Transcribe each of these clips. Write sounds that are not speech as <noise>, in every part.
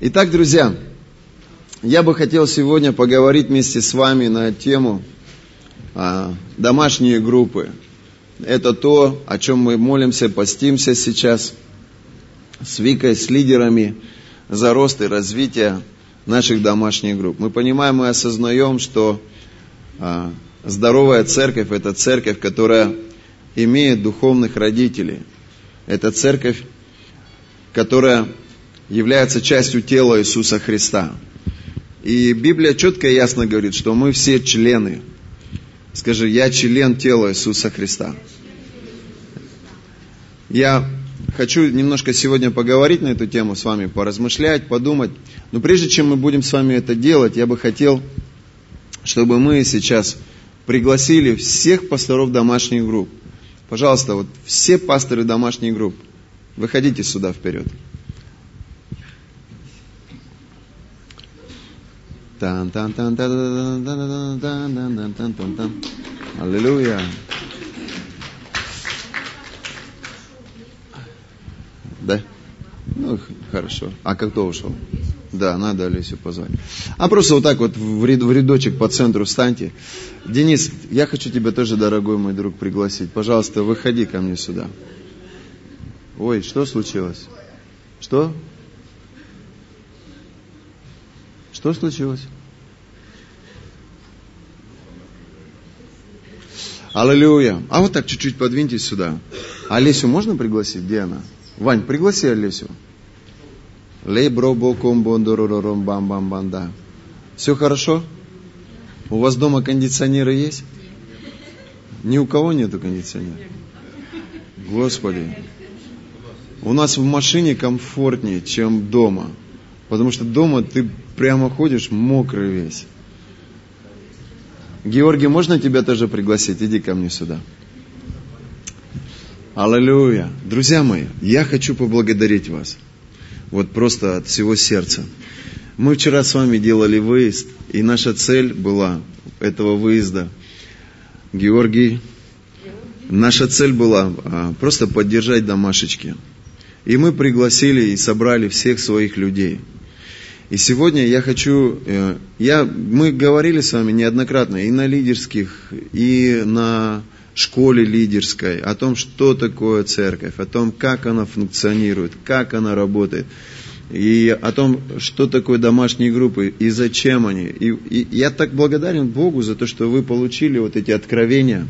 Итак, друзья, я бы хотел сегодня поговорить вместе с вами на тему а, домашние группы. Это то, о чем мы молимся, постимся сейчас с Викой, с лидерами за рост и развитие наших домашних групп. Мы понимаем и осознаем, что а, здоровая церковь – это церковь, которая имеет духовных родителей. Это церковь, которая является частью тела Иисуса Христа. И Библия четко и ясно говорит, что мы все члены. Скажи, я член тела Иисуса Христа. Я хочу немножко сегодня поговорить на эту тему с вами, поразмышлять, подумать. Но прежде чем мы будем с вами это делать, я бы хотел, чтобы мы сейчас пригласили всех пасторов домашних групп. Пожалуйста, вот все пасторы домашних групп, выходите сюда вперед. Аллилуйя. Да? Ну, хорошо. А кто ушел? Да, надо Олесю позвать. А просто вот так вот в, ряд, в рядочек по центру встаньте. Денис, я хочу тебя тоже, дорогой мой друг, пригласить. Пожалуйста, выходи ко мне сюда. Ой, что случилось? Что? Что случилось? Аллилуйя. А вот так чуть-чуть подвиньтесь сюда. Олесю можно пригласить? Где она? Вань, пригласи Олесю. Лейбробоком бондорором бам бам банда. Все хорошо? У вас дома кондиционеры есть? Ни у кого нету кондиционера? Господи. У нас в машине комфортнее, чем дома. Потому что дома ты прямо ходишь мокрый весь. Георгий, можно тебя тоже пригласить? Иди ко мне сюда. Аллилуйя. Друзья мои, я хочу поблагодарить вас. Вот просто от всего сердца. Мы вчера с вами делали выезд, и наша цель была этого выезда. Георгий, наша цель была а, просто поддержать домашечки. И мы пригласили и собрали всех своих людей – и сегодня я хочу, э, я, мы говорили с вами неоднократно и на лидерских, и на школе лидерской, о том, что такое церковь, о том, как она функционирует, как она работает, и о том, что такое домашние группы, и зачем они. И, и я так благодарен Богу за то, что вы получили вот эти откровения.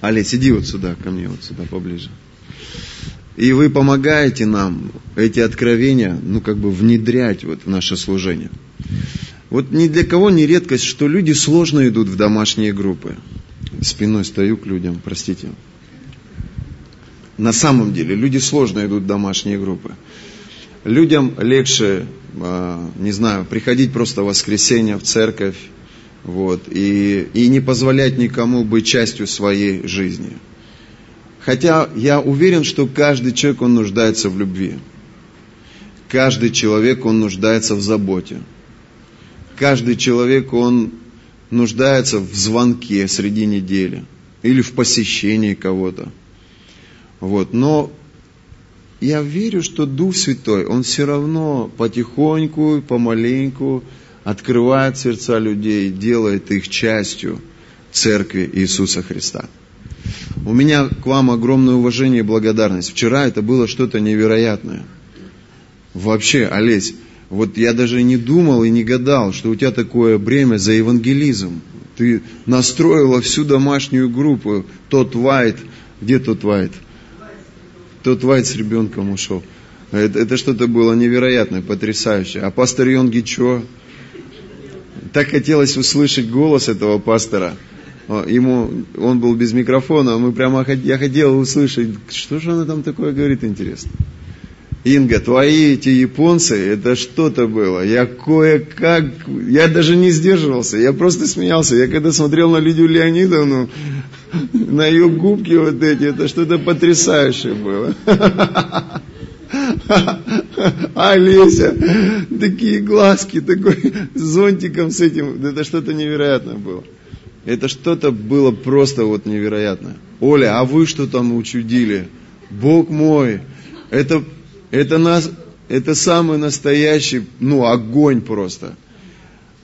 Олесь, иди вот сюда, ко мне вот сюда поближе. И вы помогаете нам эти откровения, ну, как бы внедрять вот в наше служение. Вот ни для кого не редкость, что люди сложно идут в домашние группы. Спиной стою к людям, простите. На самом деле, люди сложно идут в домашние группы. Людям легче, а, не знаю, приходить просто в воскресенье в церковь, вот, и, и не позволять никому быть частью своей жизни. Хотя я уверен, что каждый человек, он нуждается в любви. Каждый человек, он нуждается в заботе. Каждый человек, он нуждается в звонке среди недели или в посещении кого-то. Вот. Но я верю, что Дух Святой, Он все равно потихоньку, помаленьку открывает сердца людей, делает их частью Церкви Иисуса Христа. У меня к вам огромное уважение и благодарность. Вчера это было что-то невероятное. Вообще, Олесь, вот я даже не думал и не гадал, что у тебя такое бремя за евангелизм. Ты настроила всю домашнюю группу. Тот Вайт, где тот Вайт? Тот Вайт с ребенком ушел. Это, это что-то было невероятное, потрясающее. А пастор Йонги что? Так хотелось услышать голос этого пастора – ему, он был без микрофона, мы прямо, я хотел услышать, что же она там такое говорит, интересно. Инга, твои эти японцы, это что-то было. Я кое-как, я даже не сдерживался, я просто смеялся. Я когда смотрел на Лидию Леонидовну, <laughs> на ее губки вот эти, это что-то потрясающее было. <laughs> Олеся, такие глазки, такой зонтиком с этим, это что-то невероятное было. Это что-то было просто вот невероятное. Оля, а вы что там учудили? Бог мой, это, это нас, это самый настоящий, ну, огонь просто.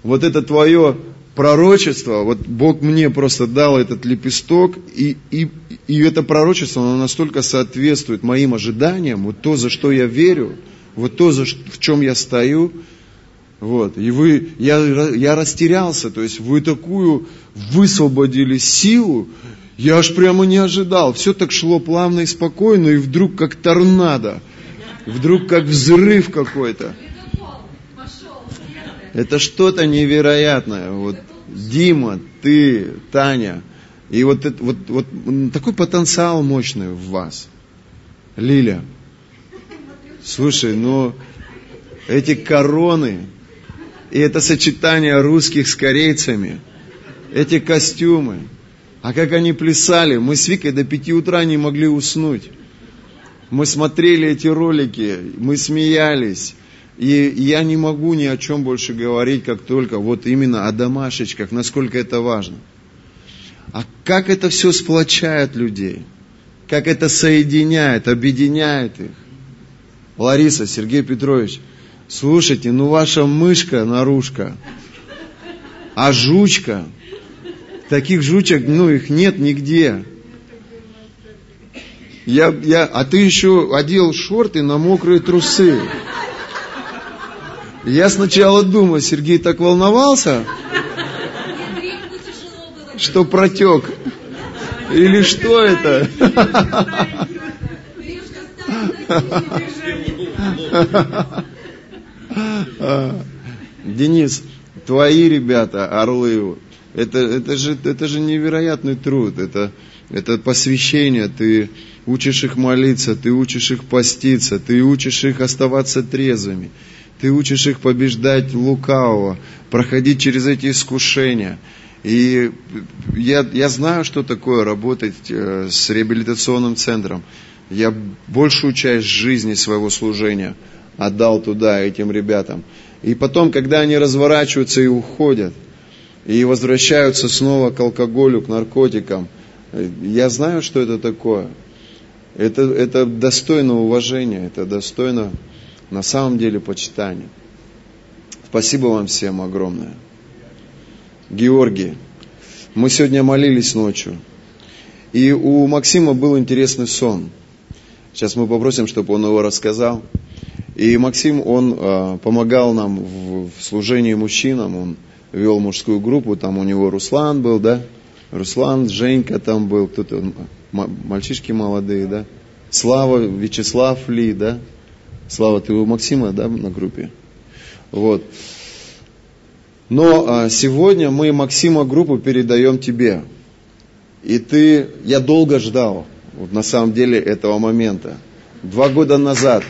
Вот это твое пророчество, вот Бог мне просто дал этот лепесток, и, и, и это пророчество, оно настолько соответствует моим ожиданиям, вот то, за что я верю, вот то, за, в чем я стою, вот, и вы, я, я растерялся, то есть вы такую высвободили силу, я аж прямо не ожидал, все так шло плавно и спокойно, и вдруг как торнадо, вдруг как взрыв какой-то. Это что-то невероятное. Вот Дима, ты, Таня. И вот, вот, вот такой потенциал мощный в вас. Лиля. Слушай, ну эти короны и это сочетание русских с корейцами, эти костюмы, а как они плясали, мы с Викой до пяти утра не могли уснуть. Мы смотрели эти ролики, мы смеялись. И я не могу ни о чем больше говорить, как только вот именно о домашечках, насколько это важно. А как это все сплочает людей? Как это соединяет, объединяет их? Лариса, Сергей Петрович, слушайте, ну ваша мышка наружка, а жучка, таких жучек, ну их нет нигде. Я, я, а ты еще одел шорты на мокрые трусы. Я сначала думаю, Сергей так волновался, что протек. Или что это? <laughs> Денис, твои ребята, орлы, это, это, же, это же невероятный труд, это, это посвящение, ты учишь их молиться, ты учишь их поститься, ты учишь их оставаться трезвыми. Ты учишь их побеждать лукавого, проходить через эти искушения. И я, я знаю, что такое работать э, с реабилитационным центром. Я большую часть жизни своего служения отдал туда, этим ребятам. И потом, когда они разворачиваются и уходят, и возвращаются снова к алкоголю, к наркотикам, э, я знаю, что это такое. Это, это достойно уважения, это достойно на самом деле почитание. Спасибо вам всем огромное. Георгий, мы сегодня молились ночью, и у Максима был интересный сон. Сейчас мы попросим, чтобы он его рассказал. И Максим, он э, помогал нам в, в служении мужчинам, он вел мужскую группу, там у него Руслан был, да? Руслан, Женька там был, кто-то, мальчишки молодые, да? Слава, Вячеслав Ли, да? Слава, ты у Максима, да, на группе? Вот. Но а, сегодня мы Максима группу передаем тебе. И ты, я долго ждал, вот на самом деле, этого момента. Два года назад,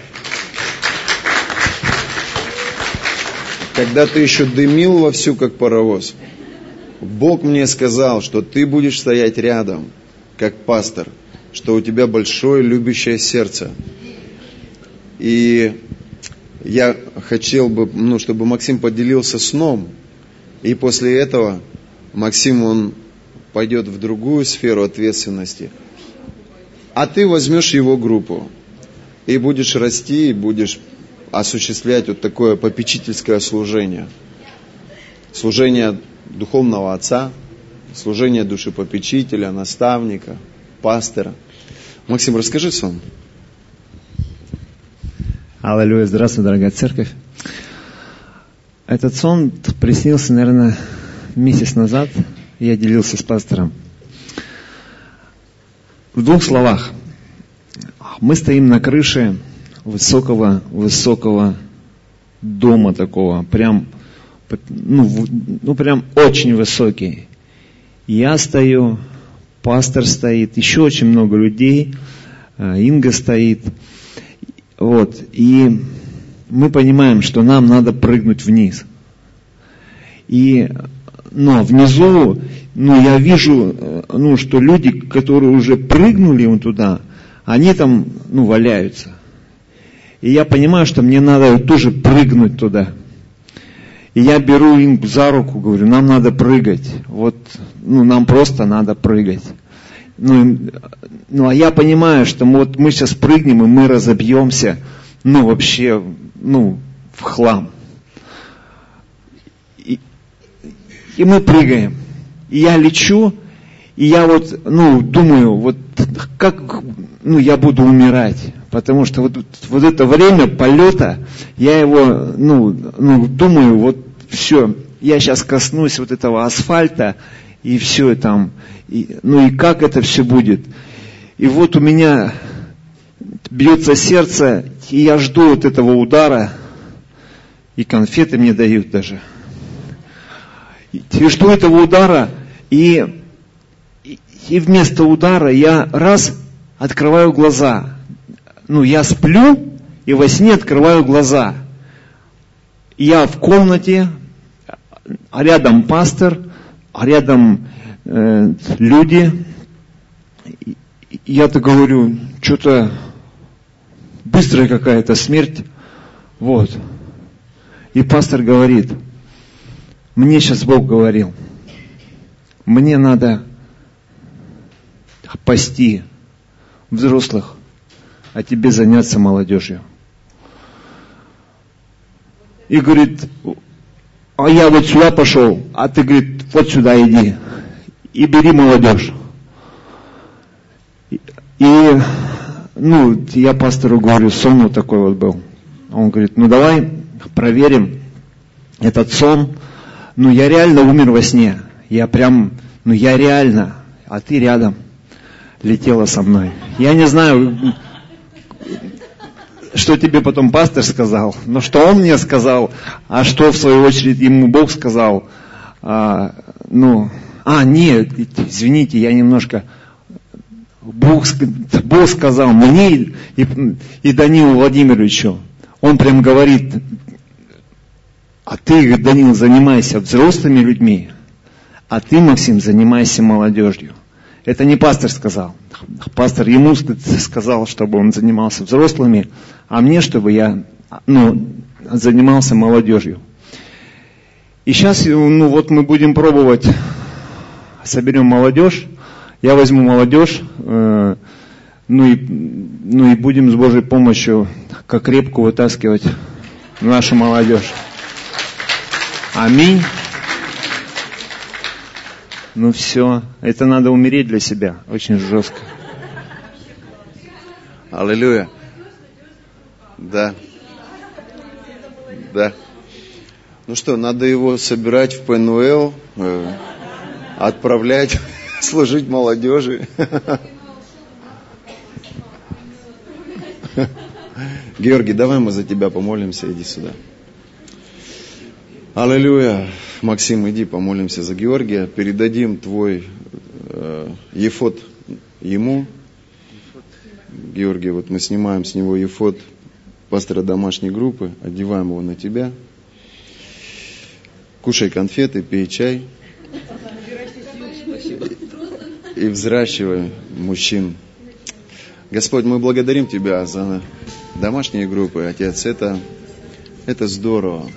когда ты еще дымил вовсю, как паровоз, Бог мне сказал, что ты будешь стоять рядом, как пастор, что у тебя большое любящее сердце, и я хотел бы, ну, чтобы Максим поделился сном. И после этого Максим, он пойдет в другую сферу ответственности. А ты возьмешь его группу и будешь расти, и будешь осуществлять вот такое попечительское служение. Служение духовного отца, служение душепопечителя, наставника, пастора. Максим, расскажи сон. Аллилуйя, здравствуй, дорогая церковь. Этот сон приснился, наверное, месяц назад. Я делился с пастором. В двух словах. Мы стоим на крыше высокого, высокого дома такого, прям, ну, ну прям очень высокий. Я стою, пастор стоит, еще очень много людей, а, Инга стоит – вот. И мы понимаем, что нам надо прыгнуть вниз. И, но внизу, ну, я вижу, э, ну, что люди, которые уже прыгнули туда, они там, ну, валяются. И я понимаю, что мне надо тоже прыгнуть туда. И я беру им за руку, говорю, нам надо прыгать. Вот, ну, нам просто надо прыгать. Ну, ну а я понимаю, что вот мы сейчас прыгнем, и мы разобьемся, ну вообще ну, в хлам. И, и мы прыгаем. И я лечу, и я вот, ну, думаю, вот как, ну, я буду умирать. Потому что вот, вот это время полета, я его, ну, ну, думаю, вот все, я сейчас коснусь вот этого асфальта, и все там, и, ну и как это все будет. И вот у меня бьется сердце, и я жду вот этого удара, и конфеты мне дают даже. И жду этого удара, и, и вместо удара я раз открываю глаза – ну, я сплю и во сне открываю глаза. Я в комнате, а рядом пастор, а рядом э, люди. Я-то говорю, что-то быстрая какая-то смерть. Вот. И пастор говорит, мне сейчас Бог говорил, мне надо пасти взрослых а тебе заняться молодежью. И говорит, а я вот сюда пошел, а ты, говорит, вот сюда иди и бери молодежь. И, ну, я пастору говорю, сон вот такой вот был. Он говорит, ну давай проверим этот сон. Ну, я реально умер во сне. Я прям, ну я реально, а ты рядом летела со мной. Я не знаю, что тебе потом пастор сказал, но что он мне сказал, а что в свою очередь ему Бог сказал. А, ну, а, нет, извините, я немножко... Бог, Бог сказал мне и, и Данилу Владимировичу, он прям говорит, а ты, Данил, занимайся взрослыми людьми, а ты, Максим, занимайся молодежью. Это не пастор сказал. Пастор ему сказал, чтобы он занимался взрослыми, а мне, чтобы я ну, занимался молодежью. И сейчас, ну вот мы будем пробовать, соберем молодежь, я возьму молодежь, э, ну, и, ну и будем с Божьей помощью как крепко вытаскивать нашу молодежь. Аминь. Ну все, это надо умереть для себя, очень жестко. Аллилуйя. Да. Да. Ну что, надо его собирать в ПНУЛ, э, отправлять <laughs> служить молодежи. <laughs> Георгий, давай мы за тебя помолимся, иди сюда. Аллилуйя. Максим, иди помолимся за Георгия. Передадим твой э, ефот ему. Георгий, вот мы снимаем с него ефот пастора домашней группы, одеваем его на тебя. Кушай конфеты, пей чай. И взращивай мужчин. Господь, мы благодарим Тебя за домашние группы. Отец, это, это здорово.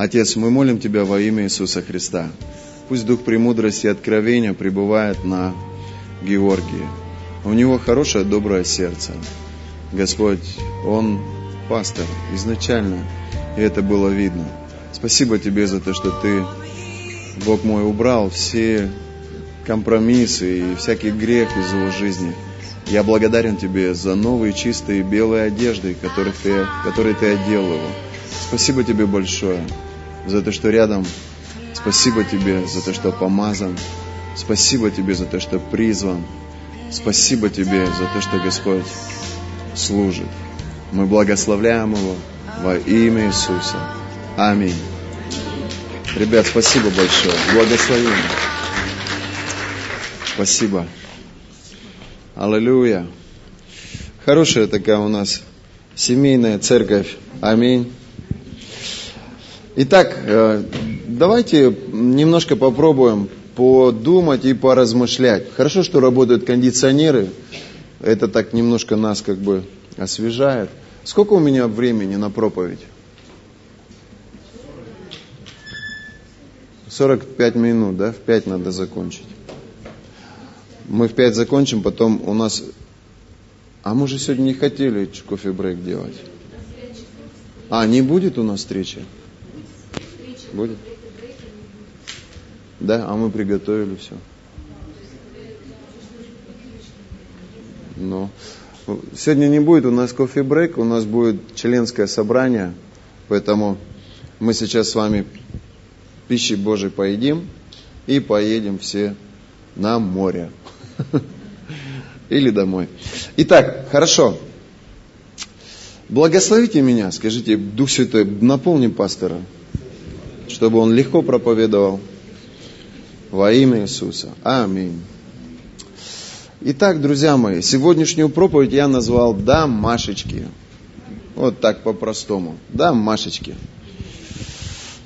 Отец, мы молим Тебя во имя Иисуса Христа. Пусть Дух премудрости и откровения пребывает на Георгии. У него хорошее, доброе сердце. Господь, он пастор изначально, и это было видно. Спасибо Тебе за то, что Ты, Бог мой, убрал все компромиссы и всякий грех из его жизни. Я благодарен Тебе за новые чистые белые одежды, которых ты, которые Ты одел его. Спасибо Тебе большое за то, что рядом. Спасибо Тебе за то, что помазан. Спасибо Тебе за то, что призван. Спасибо Тебе за то, что Господь служит. Мы благословляем Его во имя Иисуса. Аминь. Ребят, спасибо большое. Благословение. Спасибо. Аллилуйя. Хорошая такая у нас семейная церковь. Аминь. Итак, э, давайте немножко попробуем подумать и поразмышлять. Хорошо, что работают кондиционеры. Это так немножко нас как бы освежает. Сколько у меня времени на проповедь? 45 минут, да? В 5 надо закончить. Мы в 5 закончим, потом у нас... А мы же сегодня не хотели кофе-брейк делать. А, не будет у нас встречи? Будет? Да, а мы приготовили все. Но сегодня не будет у нас кофе-брейк, у нас будет членское собрание, поэтому мы сейчас с вами пищи Божией поедим и поедем все на море. <laughs> Или домой. Итак, хорошо. Благословите меня, скажите, Дух Святой, наполни пастора, чтобы он легко проповедовал во имя Иисуса. Аминь. Итак, друзья мои, сегодняшнюю проповедь я назвал «Домашечки». Вот так по-простому. «Домашечки».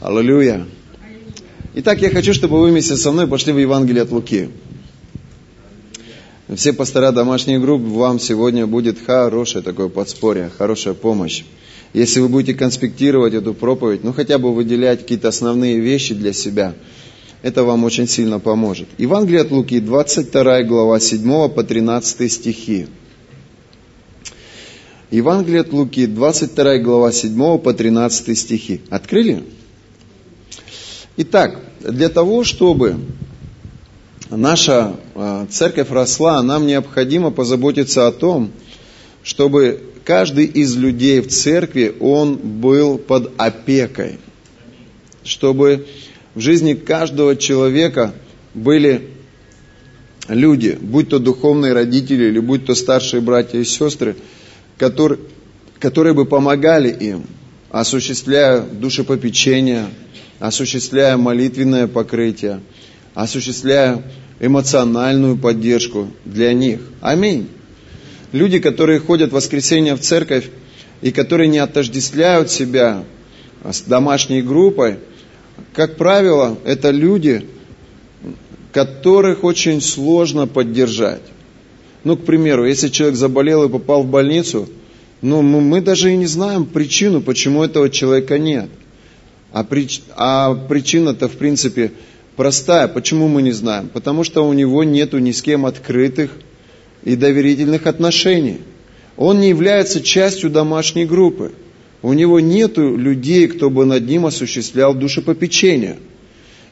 Аллилуйя. Итак, я хочу, чтобы вы вместе со мной пошли в Евангелие от Луки. Все пастора домашних групп, вам сегодня будет хорошее такое подспорье, хорошая помощь. Если вы будете конспектировать эту проповедь, ну хотя бы выделять какие-то основные вещи для себя – это вам очень сильно поможет. Евангелие от Луки, 22 глава, 7 по 13 стихи. Евангелие от Луки, 22 глава, 7 по 13 стихи. Открыли? Итак, для того, чтобы наша а, церковь росла, нам необходимо позаботиться о том, чтобы каждый из людей в церкви, он был под опекой. Чтобы в жизни каждого человека были люди, будь то духовные родители или будь то старшие братья и сестры, которые, которые бы помогали им, осуществляя душепопечение, осуществляя молитвенное покрытие, осуществляя эмоциональную поддержку для них. Аминь. Люди, которые ходят в воскресенье в церковь и которые не отождествляют себя с домашней группой – как правило, это люди, которых очень сложно поддержать. Ну, к примеру, если человек заболел и попал в больницу, ну, мы даже и не знаем причину, почему этого человека нет. А, прич, а причина-то, в принципе, простая. Почему мы не знаем? Потому что у него нету ни с кем открытых и доверительных отношений. Он не является частью домашней группы у него нет людей, кто бы над ним осуществлял душепопечение.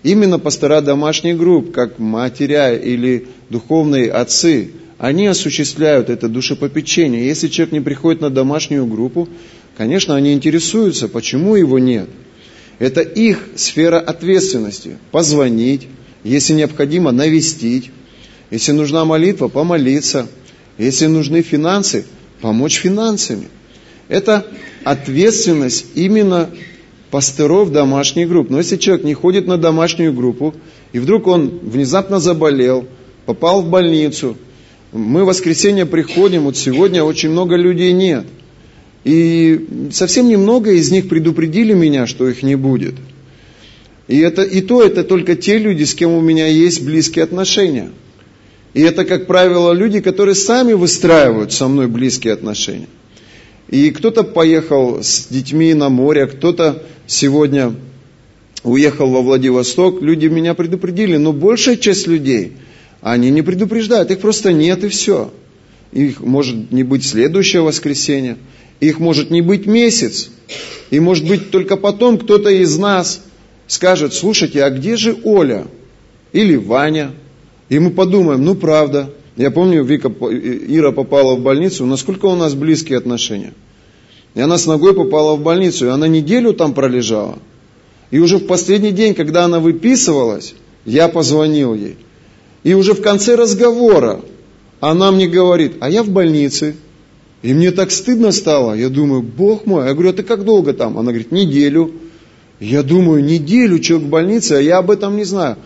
Именно пастора домашних групп, как матеря или духовные отцы, они осуществляют это душепопечение. Если человек не приходит на домашнюю группу, конечно, они интересуются, почему его нет. Это их сфера ответственности. Позвонить, если необходимо, навестить. Если нужна молитва, помолиться. Если нужны финансы, помочь финансами. Это ответственность именно пасторов домашних групп. Но если человек не ходит на домашнюю группу, и вдруг он внезапно заболел, попал в больницу, мы в воскресенье приходим, вот сегодня очень много людей нет. И совсем немного из них предупредили меня, что их не будет. И, это, и то это только те люди, с кем у меня есть близкие отношения. И это, как правило, люди, которые сами выстраивают со мной близкие отношения. И кто-то поехал с детьми на море, кто-то сегодня уехал во Владивосток. Люди меня предупредили, но большая часть людей, они не предупреждают, их просто нет и все. Их может не быть следующее воскресенье, их может не быть месяц. И может быть только потом кто-то из нас скажет, слушайте, а где же Оля? Или Ваня? И мы подумаем, ну правда, я помню, Вика, Ира попала в больницу, насколько у нас близкие отношения. И она с ногой попала в больницу, и она неделю там пролежала. И уже в последний день, когда она выписывалась, я позвонил ей. И уже в конце разговора она мне говорит, а я в больнице. И мне так стыдно стало. Я думаю, Бог мой. Я говорю, а ты как долго там? Она говорит, неделю. Я думаю, неделю человек в больнице, а я об этом не знаю.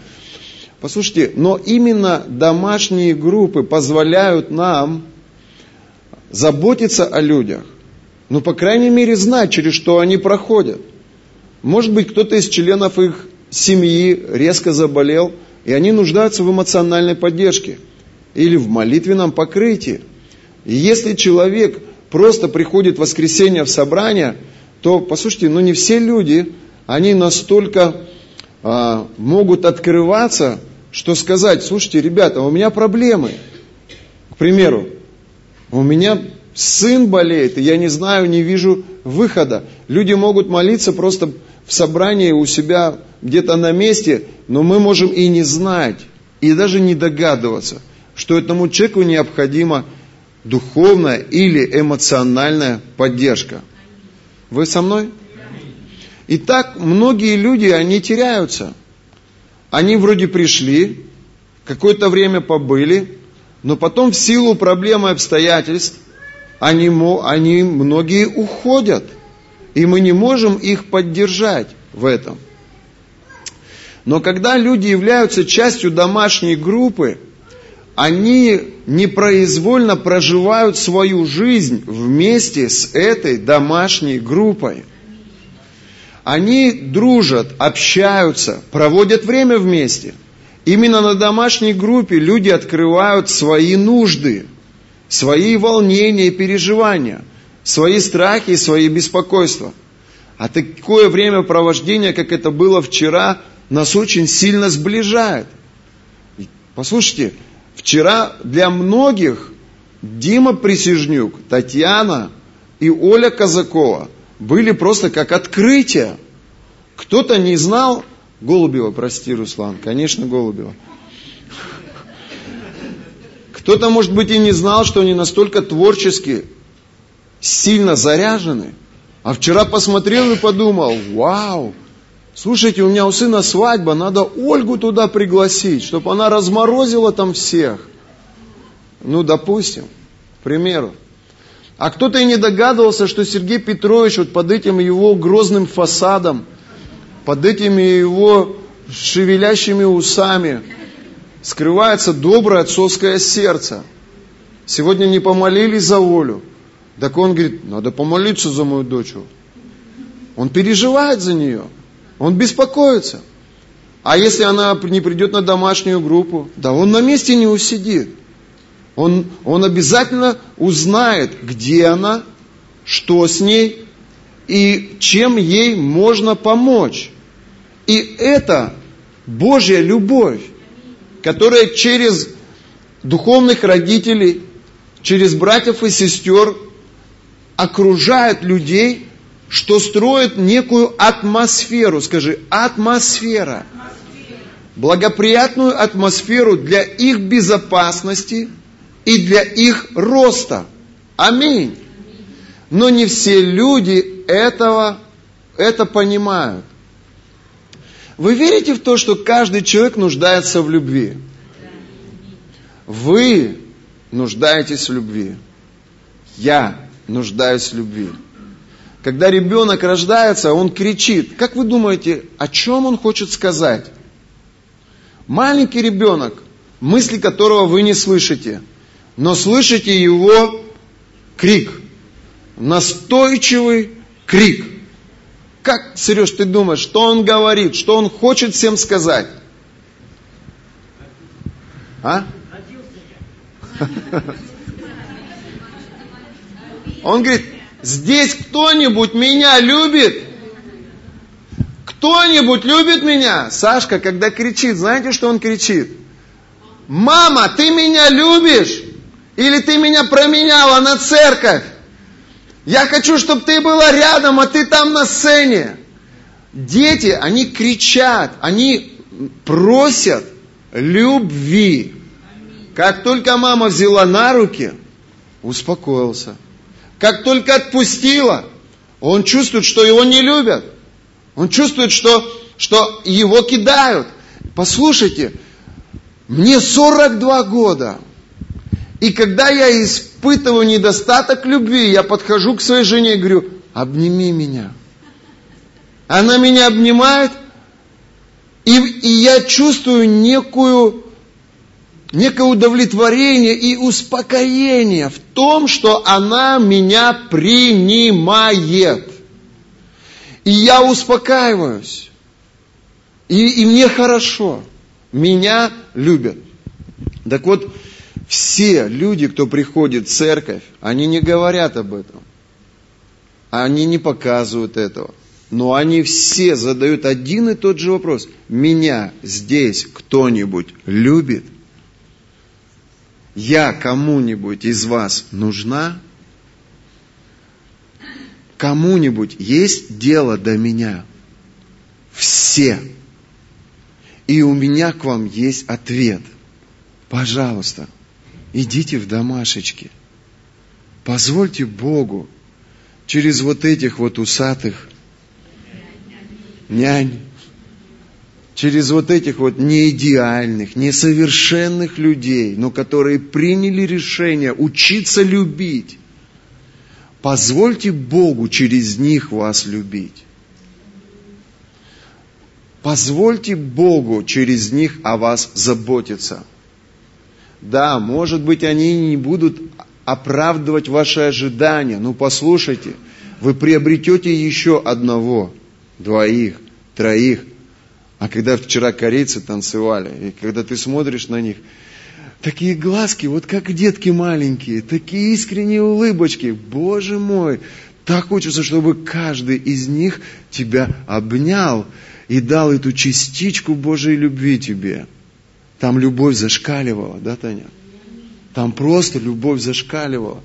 Послушайте, но именно домашние группы позволяют нам заботиться о людях. Ну, по крайней мере, знать, через что они проходят. Может быть, кто-то из членов их семьи резко заболел, и они нуждаются в эмоциональной поддержке или в молитвенном покрытии. И если человек просто приходит в воскресенье в собрание, то, послушайте, ну не все люди, они настолько а, могут открываться, что сказать, слушайте, ребята, у меня проблемы. К примеру, у меня сын болеет, и я не знаю, не вижу выхода. Люди могут молиться просто в собрании у себя где-то на месте, но мы можем и не знать, и даже не догадываться, что этому человеку необходима духовная или эмоциональная поддержка. Вы со мной? Итак, многие люди, они теряются. Они вроде пришли, какое-то время побыли, но потом в силу проблем и обстоятельств они, они многие уходят. И мы не можем их поддержать в этом. Но когда люди являются частью домашней группы, они непроизвольно проживают свою жизнь вместе с этой домашней группой. Они дружат, общаются, проводят время вместе. Именно на домашней группе люди открывают свои нужды, свои волнения и переживания, свои страхи и свои беспокойства. А такое времяпровождение, как это было вчера, нас очень сильно сближает. Послушайте, вчера для многих Дима Присяжнюк, Татьяна и Оля Казакова были просто как открытие. Кто-то не знал, Голубева, прости, Руслан, конечно, Голубева. Кто-то, может быть, и не знал, что они настолько творчески, сильно заряжены. А вчера посмотрел и подумал, вау, слушайте, у меня у сына свадьба, надо Ольгу туда пригласить, чтобы она разморозила там всех. Ну, допустим, к примеру. А кто-то и не догадывался, что Сергей Петрович вот под этим его грозным фасадом, под этими его шевелящими усами, скрывается доброе отцовское сердце. Сегодня не помолились за волю. Так он говорит, надо помолиться за мою дочь. Он переживает за нее. Он беспокоится. А если она не придет на домашнюю группу, да он на месте не усидит. Он, он обязательно узнает, где она, что с ней и чем ей можно помочь. И это Божья любовь которая через духовных родителей, через братьев и сестер окружает людей, что строит некую атмосферу, скажи, атмосфера, благоприятную атмосферу для их безопасности и для их роста. Аминь. Но не все люди этого, это понимают. Вы верите в то, что каждый человек нуждается в любви? Вы нуждаетесь в любви. Я нуждаюсь в любви. Когда ребенок рождается, он кричит. Как вы думаете, о чем он хочет сказать? Маленький ребенок, мысли которого вы не слышите, но слышите его крик. Настойчивый крик. Как, Сереж, ты думаешь, что он говорит, что он хочет всем сказать? А? <laughs> Он говорит, здесь кто-нибудь меня любит? Кто-нибудь любит меня? Сашка, когда кричит, знаете, что он кричит? Мама, ты меня любишь? Или ты меня променяла на церковь? Я хочу, чтобы ты была рядом, а ты там на сцене. Дети, они кричат, они просят любви. Как только мама взяла на руки, успокоился. Как только отпустила, он чувствует, что его не любят. Он чувствует, что, что его кидают. Послушайте, мне 42 года. И когда я испытываю недостаток любви, я подхожу к своей жене и говорю, обними меня. Она меня обнимает, и, и я чувствую некую, некое удовлетворение и успокоение в том, что она меня принимает. И я успокаиваюсь. И, и мне хорошо. Меня любят. Так вот, все люди, кто приходит в церковь, они не говорят об этом. Они не показывают этого. Но они все задают один и тот же вопрос. Меня здесь кто-нибудь любит? Я кому-нибудь из вас нужна? кому-нибудь есть дело до меня? Все. И у меня к вам есть ответ. Пожалуйста, идите в домашечки. Позвольте Богу через вот этих вот усатых нянь, через вот этих вот неидеальных, несовершенных людей, но которые приняли решение учиться любить, позвольте Богу через них вас любить. Позвольте Богу через них о вас заботиться. Да, может быть, они не будут оправдывать ваши ожидания, но послушайте, вы приобретете еще одного, двоих, троих. А когда вчера корейцы танцевали, и когда ты смотришь на них, такие глазки, вот как детки маленькие, такие искренние улыбочки, Боже мой, так хочется, чтобы каждый из них тебя обнял и дал эту частичку Божьей любви тебе. Там любовь зашкаливала, да, Таня? Там просто любовь зашкаливала.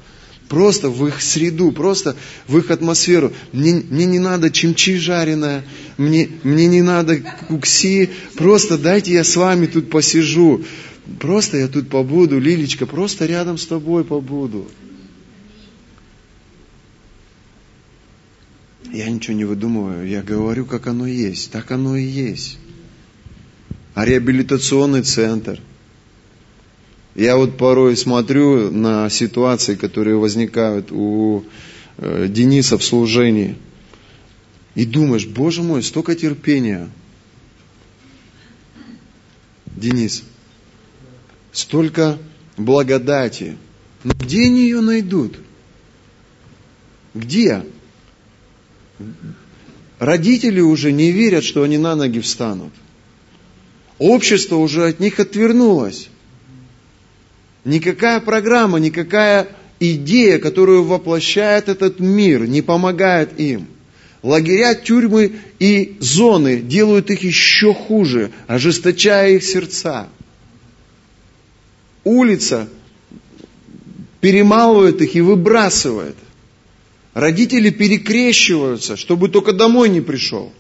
Просто в их среду, просто в их атмосферу. Мне, мне не надо чимчи жареная, мне, мне не надо кукси, просто дайте я с вами тут посижу. Просто я тут побуду, Лилечка, просто рядом с тобой побуду. Я ничего не выдумываю, я говорю, как оно есть. Так оно и есть. А реабилитационный центр. Я вот порой смотрю на ситуации, которые возникают у э, Дениса в служении. И думаешь, боже мой, столько терпения. Денис, столько благодати. Но где они ее найдут? Где? Родители уже не верят, что они на ноги встанут. Общество уже от них отвернулось. Никакая программа, никакая идея, которую воплощает этот мир, не помогает им. Лагеря, тюрьмы и зоны делают их еще хуже, ожесточая их сердца. Улица перемалывает их и выбрасывает – Родители перекрещиваются, чтобы только домой не пришел.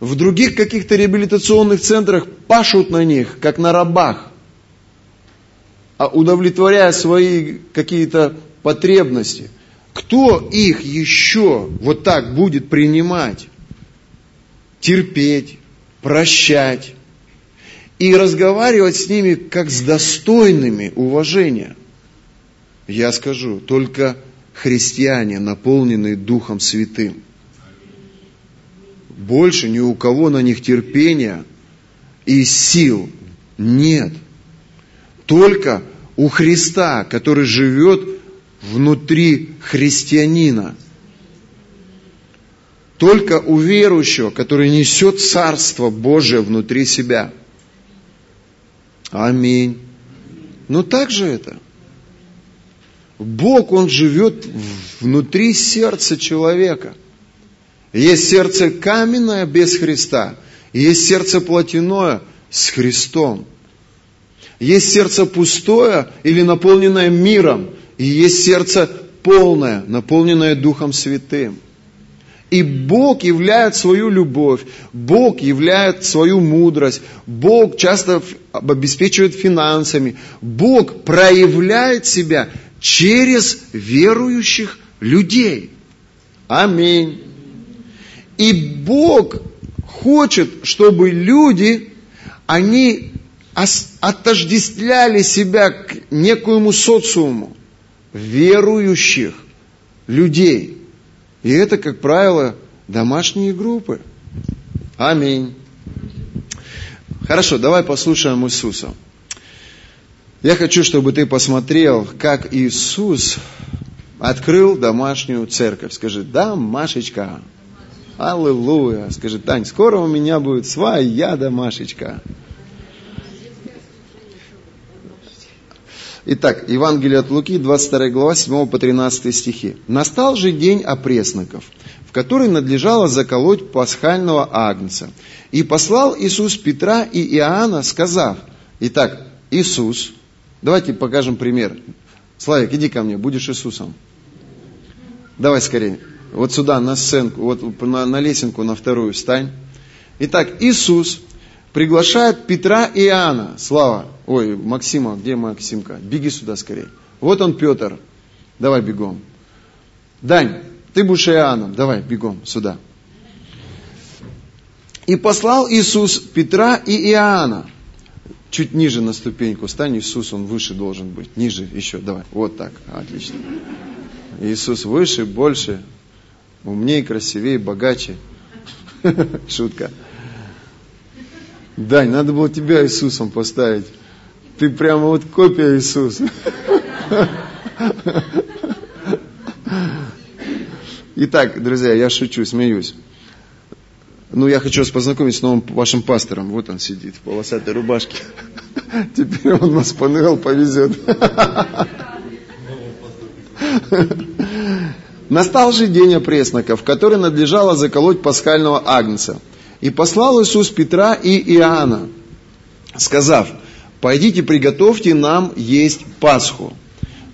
В других каких-то реабилитационных центрах пашут на них, как на рабах, а удовлетворяя свои какие-то потребности. Кто их еще вот так будет принимать, терпеть, прощать и разговаривать с ними как с достойными уважения? Я скажу, только христиане, наполненные Духом Святым. Больше ни у кого на них терпения и сил нет. Только у Христа, который живет внутри христианина. Только у верующего, который несет Царство Божие внутри себя. Аминь. Но так же это – Бог, Он живет внутри сердца человека. Есть сердце каменное без Христа, и есть сердце плотяное с Христом. Есть сердце пустое или наполненное миром, и есть сердце полное, наполненное Духом Святым. И Бог являет свою любовь, Бог являет свою мудрость, Бог часто обеспечивает финансами, Бог проявляет себя через верующих людей. Аминь. И Бог хочет, чтобы люди, они отождествляли себя к некоему социуму верующих людей. И это, как правило, домашние группы. Аминь. Хорошо, давай послушаем Иисуса. Я хочу, чтобы ты посмотрел, как Иисус открыл домашнюю церковь. Скажи, да, Машечка. Аллилуйя. Скажи, Тань, скоро у меня будет своя домашечка. Итак, Евангелие от Луки, 22 глава, 7 по 13 стихи. «Настал же день опресноков, в который надлежало заколоть пасхального агнца. И послал Иисус Петра и Иоанна, сказав, Итак, Иисус, Давайте покажем пример. Славик, иди ко мне, будешь Иисусом. Давай скорее. Вот сюда, на сценку, вот на, на лесенку, на вторую встань. Итак, Иисус приглашает Петра и Иоанна. Слава. Ой, Максима, где Максимка? Беги сюда скорее. Вот он, Петр. Давай бегом. Дань, ты будешь Иоанном. Давай, бегом сюда. И послал Иисус Петра и Иоанна. Чуть ниже на ступеньку стань, Иисус, он выше должен быть. Ниже еще, давай. Вот так, отлично. Иисус выше, больше, умнее, красивее, богаче. <laughs> Шутка. Дань, надо было тебя Иисусом поставить. Ты прямо вот копия Иисуса. <laughs> Итак, друзья, я шучу, смеюсь. Ну, я хочу вас познакомить с новым вашим пастором. Вот он сидит в полосатой рубашке. <laughs> Теперь он вас по НЛ повезет. Настал же день опреснока, в который надлежало заколоть пасхального агнца. И послал Иисус Петра и Иоанна, сказав, пойдите приготовьте нам есть Пасху.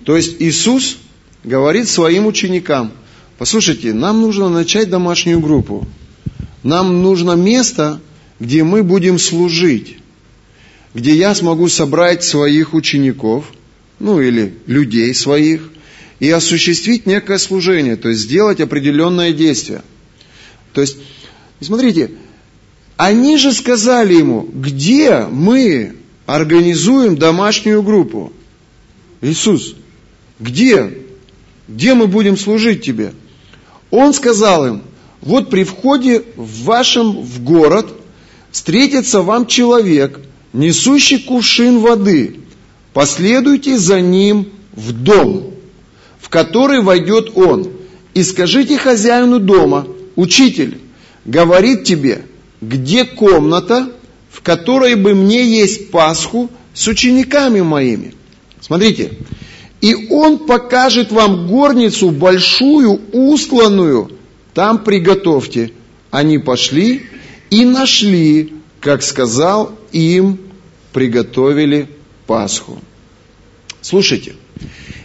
То есть Иисус говорит своим ученикам, послушайте, нам нужно начать домашнюю группу. Нам нужно место, где мы будем служить, где я смогу собрать своих учеников, ну или людей своих, и осуществить некое служение, то есть сделать определенное действие. То есть, смотрите, они же сказали ему, где мы организуем домашнюю группу? Иисус, где? Где мы будем служить тебе? Он сказал им, вот при входе в вашем в город встретится вам человек, несущий кувшин воды. Последуйте за ним в дом, в который войдет он, и скажите хозяину дома, учитель, говорит тебе, где комната, в которой бы мне есть Пасху с учениками моими. Смотрите, и он покажет вам горницу большую, устланную, там приготовьте. Они пошли и нашли, как сказал им, приготовили Пасху. Слушайте,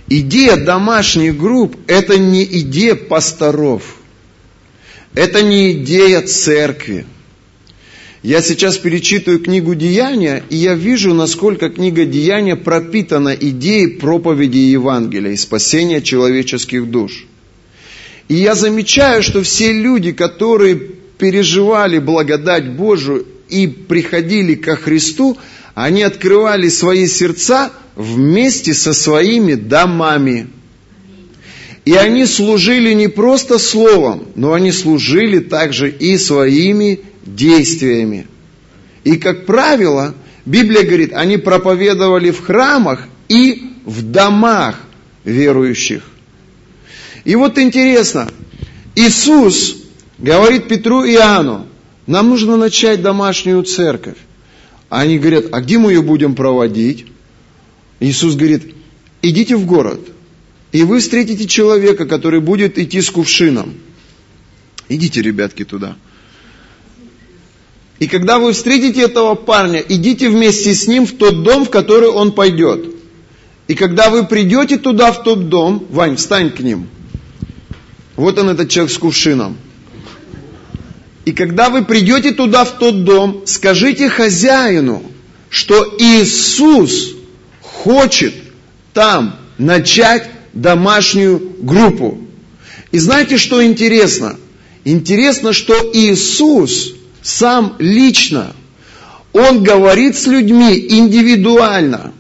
идея домашних групп – это не идея пасторов, это не идея церкви. Я сейчас перечитываю книгу Деяния, и я вижу, насколько книга Деяния пропитана идеей проповеди Евангелия и спасения человеческих душ. И я замечаю, что все люди, которые переживали благодать Божию и приходили ко Христу, они открывали свои сердца вместе со своими домами. И они служили не просто словом, но они служили также и своими действиями. И, как правило, Библия говорит, они проповедовали в храмах и в домах верующих. И вот интересно, Иисус говорит Петру и Иоанну, нам нужно начать домашнюю церковь. Они говорят, а где мы ее будем проводить? Иисус говорит, идите в город, и вы встретите человека, который будет идти с кувшином. Идите, ребятки, туда. И когда вы встретите этого парня, идите вместе с ним в тот дом, в который он пойдет. И когда вы придете туда, в тот дом, Вань, встань к ним. Вот он, этот человек с кувшином. И когда вы придете туда, в тот дом, скажите хозяину, что Иисус хочет там начать домашнюю группу. И знаете, что интересно? Интересно, что Иисус сам лично. Он говорит с людьми индивидуально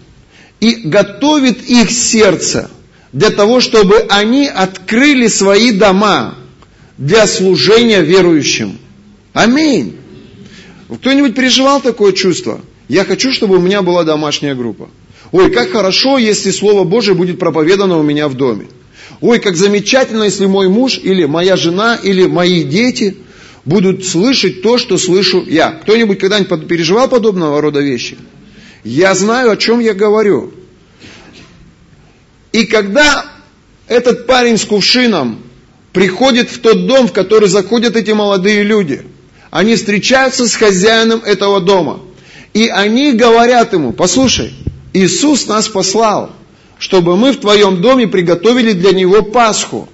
и готовит их сердце для того, чтобы они открыли свои дома для служения верующим. Аминь. Кто-нибудь переживал такое чувство? Я хочу, чтобы у меня была домашняя группа. Ой, как хорошо, если Слово Божие будет проповедано у меня в доме. Ой, как замечательно, если мой муж или моя жена или мои дети – будут слышать то, что слышу я. Кто-нибудь когда-нибудь переживал подобного рода вещи? Я знаю, о чем я говорю. И когда этот парень с кувшином приходит в тот дом, в который заходят эти молодые люди, они встречаются с хозяином этого дома. И они говорят ему, послушай, Иисус нас послал, чтобы мы в твоем доме приготовили для него Пасху.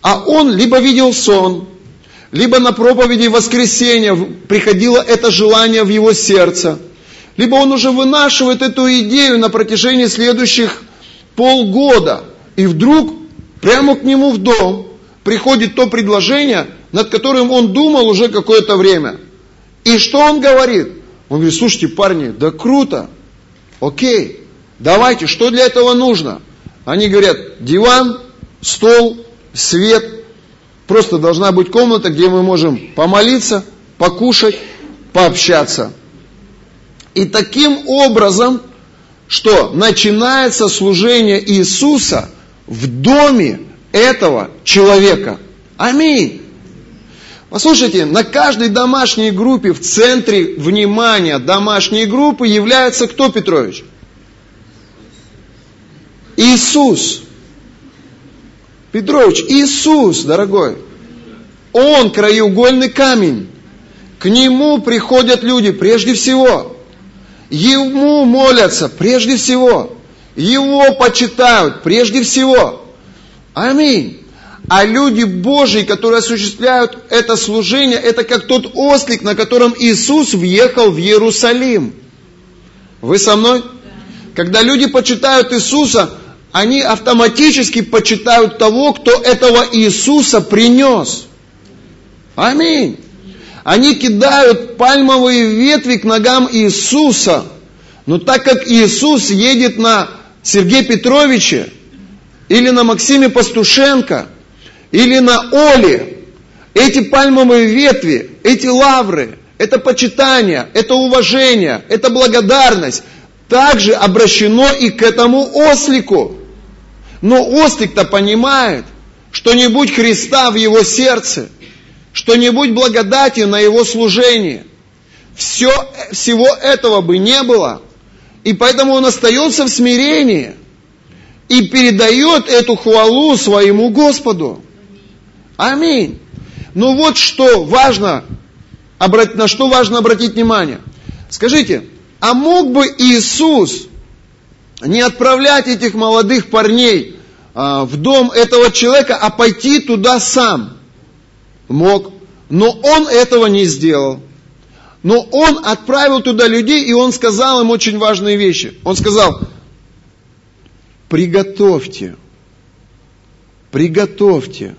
А он либо видел сон, либо на проповеди воскресенья приходило это желание в его сердце, либо он уже вынашивает эту идею на протяжении следующих полгода, и вдруг прямо к нему в дом приходит то предложение, над которым он думал уже какое-то время. И что он говорит? Он говорит, слушайте, парни, да круто, окей, давайте, что для этого нужно? Они говорят, диван, стол, свет, Просто должна быть комната, где мы можем помолиться, покушать, пообщаться. И таким образом, что начинается служение Иисуса в доме этого человека. Аминь. Послушайте, на каждой домашней группе в центре внимания домашней группы является кто, Петрович? Иисус. Петрович, Иисус, дорогой, Он краеугольный камень. К Нему приходят люди прежде всего. Ему молятся прежде всего. Его почитают прежде всего. Аминь. А люди Божьи, которые осуществляют это служение, это как тот ослик, на котором Иисус въехал в Иерусалим. Вы со мной? Когда люди почитают Иисуса, они автоматически почитают того, кто этого Иисуса принес. Аминь. Они кидают пальмовые ветви к ногам Иисуса. Но так как Иисус едет на Сергея Петровича, или на Максиме Пастушенко, или на Оле, эти пальмовые ветви, эти лавры, это почитание, это уважение, это благодарность, также обращено и к этому ослику. Но ослик-то понимает, что не будь Христа в его сердце, что не будь благодати на его служение, все, всего этого бы не было. И поэтому он остается в смирении и передает эту хвалу своему Господу. Аминь. Но вот что важно, на что важно обратить внимание. Скажите, а мог бы Иисус не отправлять этих молодых парней а, в дом этого человека, а пойти туда сам. Мог. Но он этого не сделал. Но он отправил туда людей, и он сказал им очень важные вещи. Он сказал, приготовьте, приготовьте,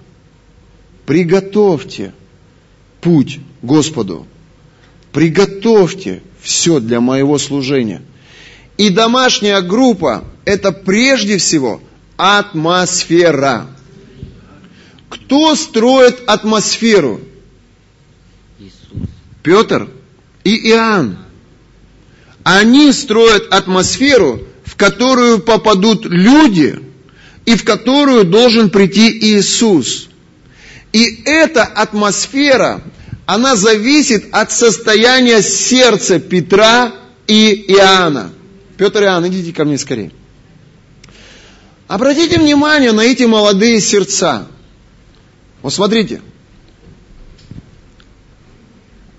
приготовьте путь Господу. Приготовьте все для моего служения. И домашняя группа – это прежде всего атмосфера. Кто строит атмосферу? Петр и Иоанн. Они строят атмосферу, в которую попадут люди и в которую должен прийти Иисус. И эта атмосфера, она зависит от состояния сердца Петра и Иоанна. Петр и Иоанн, идите ко мне скорее. Обратите внимание на эти молодые сердца. Вот смотрите.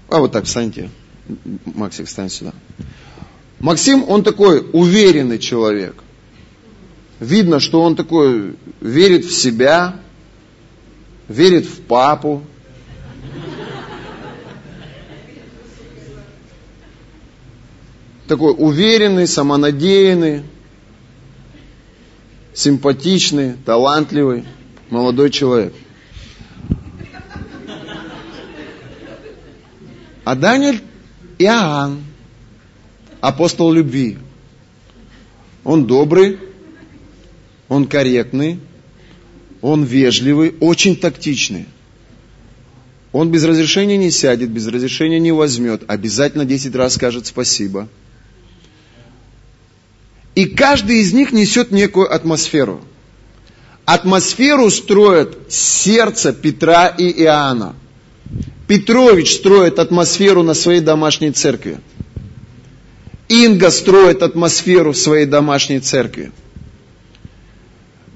А вот так встаньте. Максик, встань сюда. Максим, он такой уверенный человек. Видно, что он такой верит в себя, верит в папу, такой уверенный, самонадеянный, симпатичный, талантливый, молодой человек. А Даниэль Иоанн, апостол любви. Он добрый, он корректный, он вежливый, очень тактичный. Он без разрешения не сядет, без разрешения не возьмет, обязательно 10 раз скажет спасибо – и каждый из них несет некую атмосферу. Атмосферу строят сердце Петра и Иоанна. Петрович строит атмосферу на своей домашней церкви. Инга строит атмосферу в своей домашней церкви.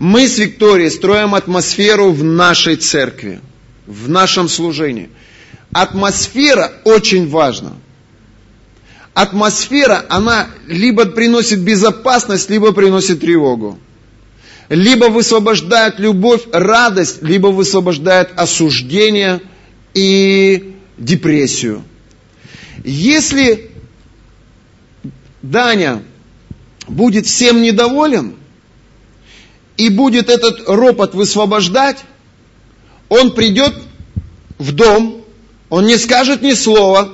Мы с Викторией строим атмосферу в нашей церкви, в нашем служении. Атмосфера очень важна атмосфера, она либо приносит безопасность, либо приносит тревогу. либо высвобождает любовь, радость, либо высвобождает осуждение и депрессию. Если Даня будет всем недоволен и будет этот ропот высвобождать, он придет в дом, он не скажет ни слова,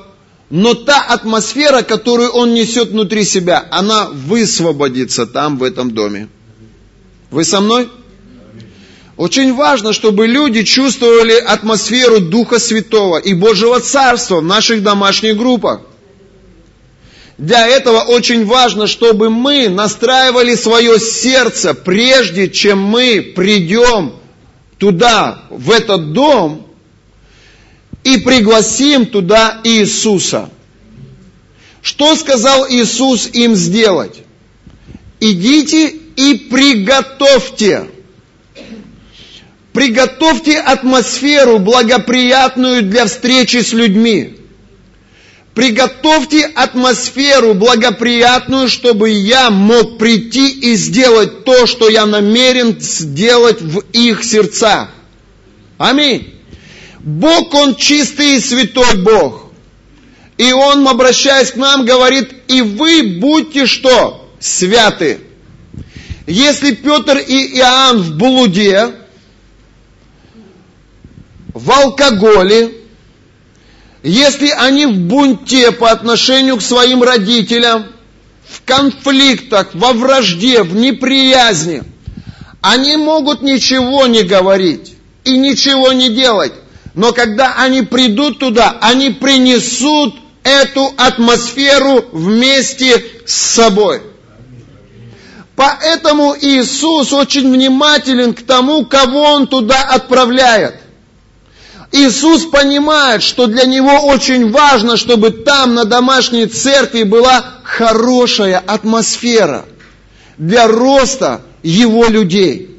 но та атмосфера, которую он несет внутри себя, она высвободится там, в этом доме. Вы со мной? Очень важно, чтобы люди чувствовали атмосферу Духа Святого и Божьего Царства в наших домашних группах. Для этого очень важно, чтобы мы настраивали свое сердце, прежде чем мы придем туда, в этот дом, и пригласим туда Иисуса. Что сказал Иисус им сделать? Идите и приготовьте. Приготовьте атмосферу благоприятную для встречи с людьми. Приготовьте атмосферу благоприятную, чтобы я мог прийти и сделать то, что я намерен сделать в их сердцах. Аминь. Бог, Он чистый и святой Бог. И Он, обращаясь к нам, говорит, и вы будьте что? Святы. Если Петр и Иоанн в блуде, в алкоголе, если они в бунте по отношению к своим родителям, в конфликтах, во вражде, в неприязни, они могут ничего не говорить и ничего не делать. Но когда они придут туда, они принесут эту атмосферу вместе с собой. Поэтому Иисус очень внимателен к тому, кого Он туда отправляет. Иисус понимает, что для Него очень важно, чтобы там на домашней церкви была хорошая атмосфера для роста Его людей.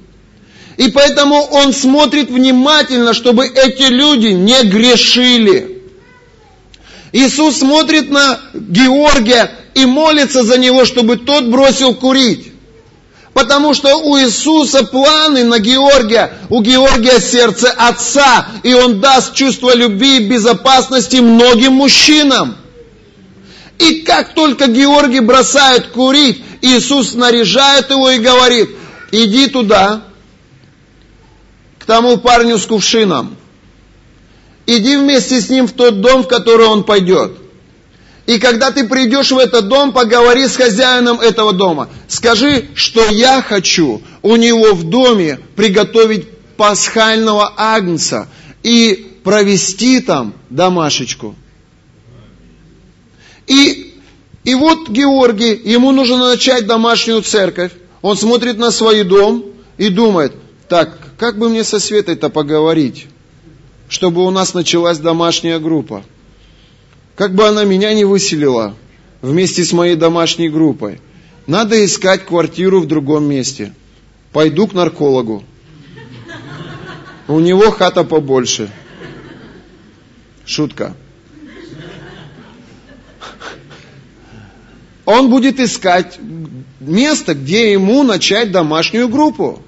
И поэтому он смотрит внимательно, чтобы эти люди не грешили. Иисус смотрит на Георгия и молится за него, чтобы тот бросил курить. Потому что у Иисуса планы на Георгия, у Георгия сердце Отца, и Он даст чувство любви и безопасности многим мужчинам. И как только Георгий бросает курить, Иисус наряжает его и говорит, иди туда, к тому парню с кувшином. Иди вместе с ним в тот дом, в который он пойдет. И когда ты придешь в этот дом, поговори с хозяином этого дома. Скажи, что я хочу у него в доме приготовить пасхального агнца и провести там домашечку. И, и вот Георгий, ему нужно начать домашнюю церковь. Он смотрит на свой дом и думает, так, как бы мне со Светой-то поговорить, чтобы у нас началась домашняя группа? Как бы она меня не выселила вместе с моей домашней группой? Надо искать квартиру в другом месте. Пойду к наркологу. У него хата побольше. Шутка. Он будет искать место, где ему начать домашнюю группу.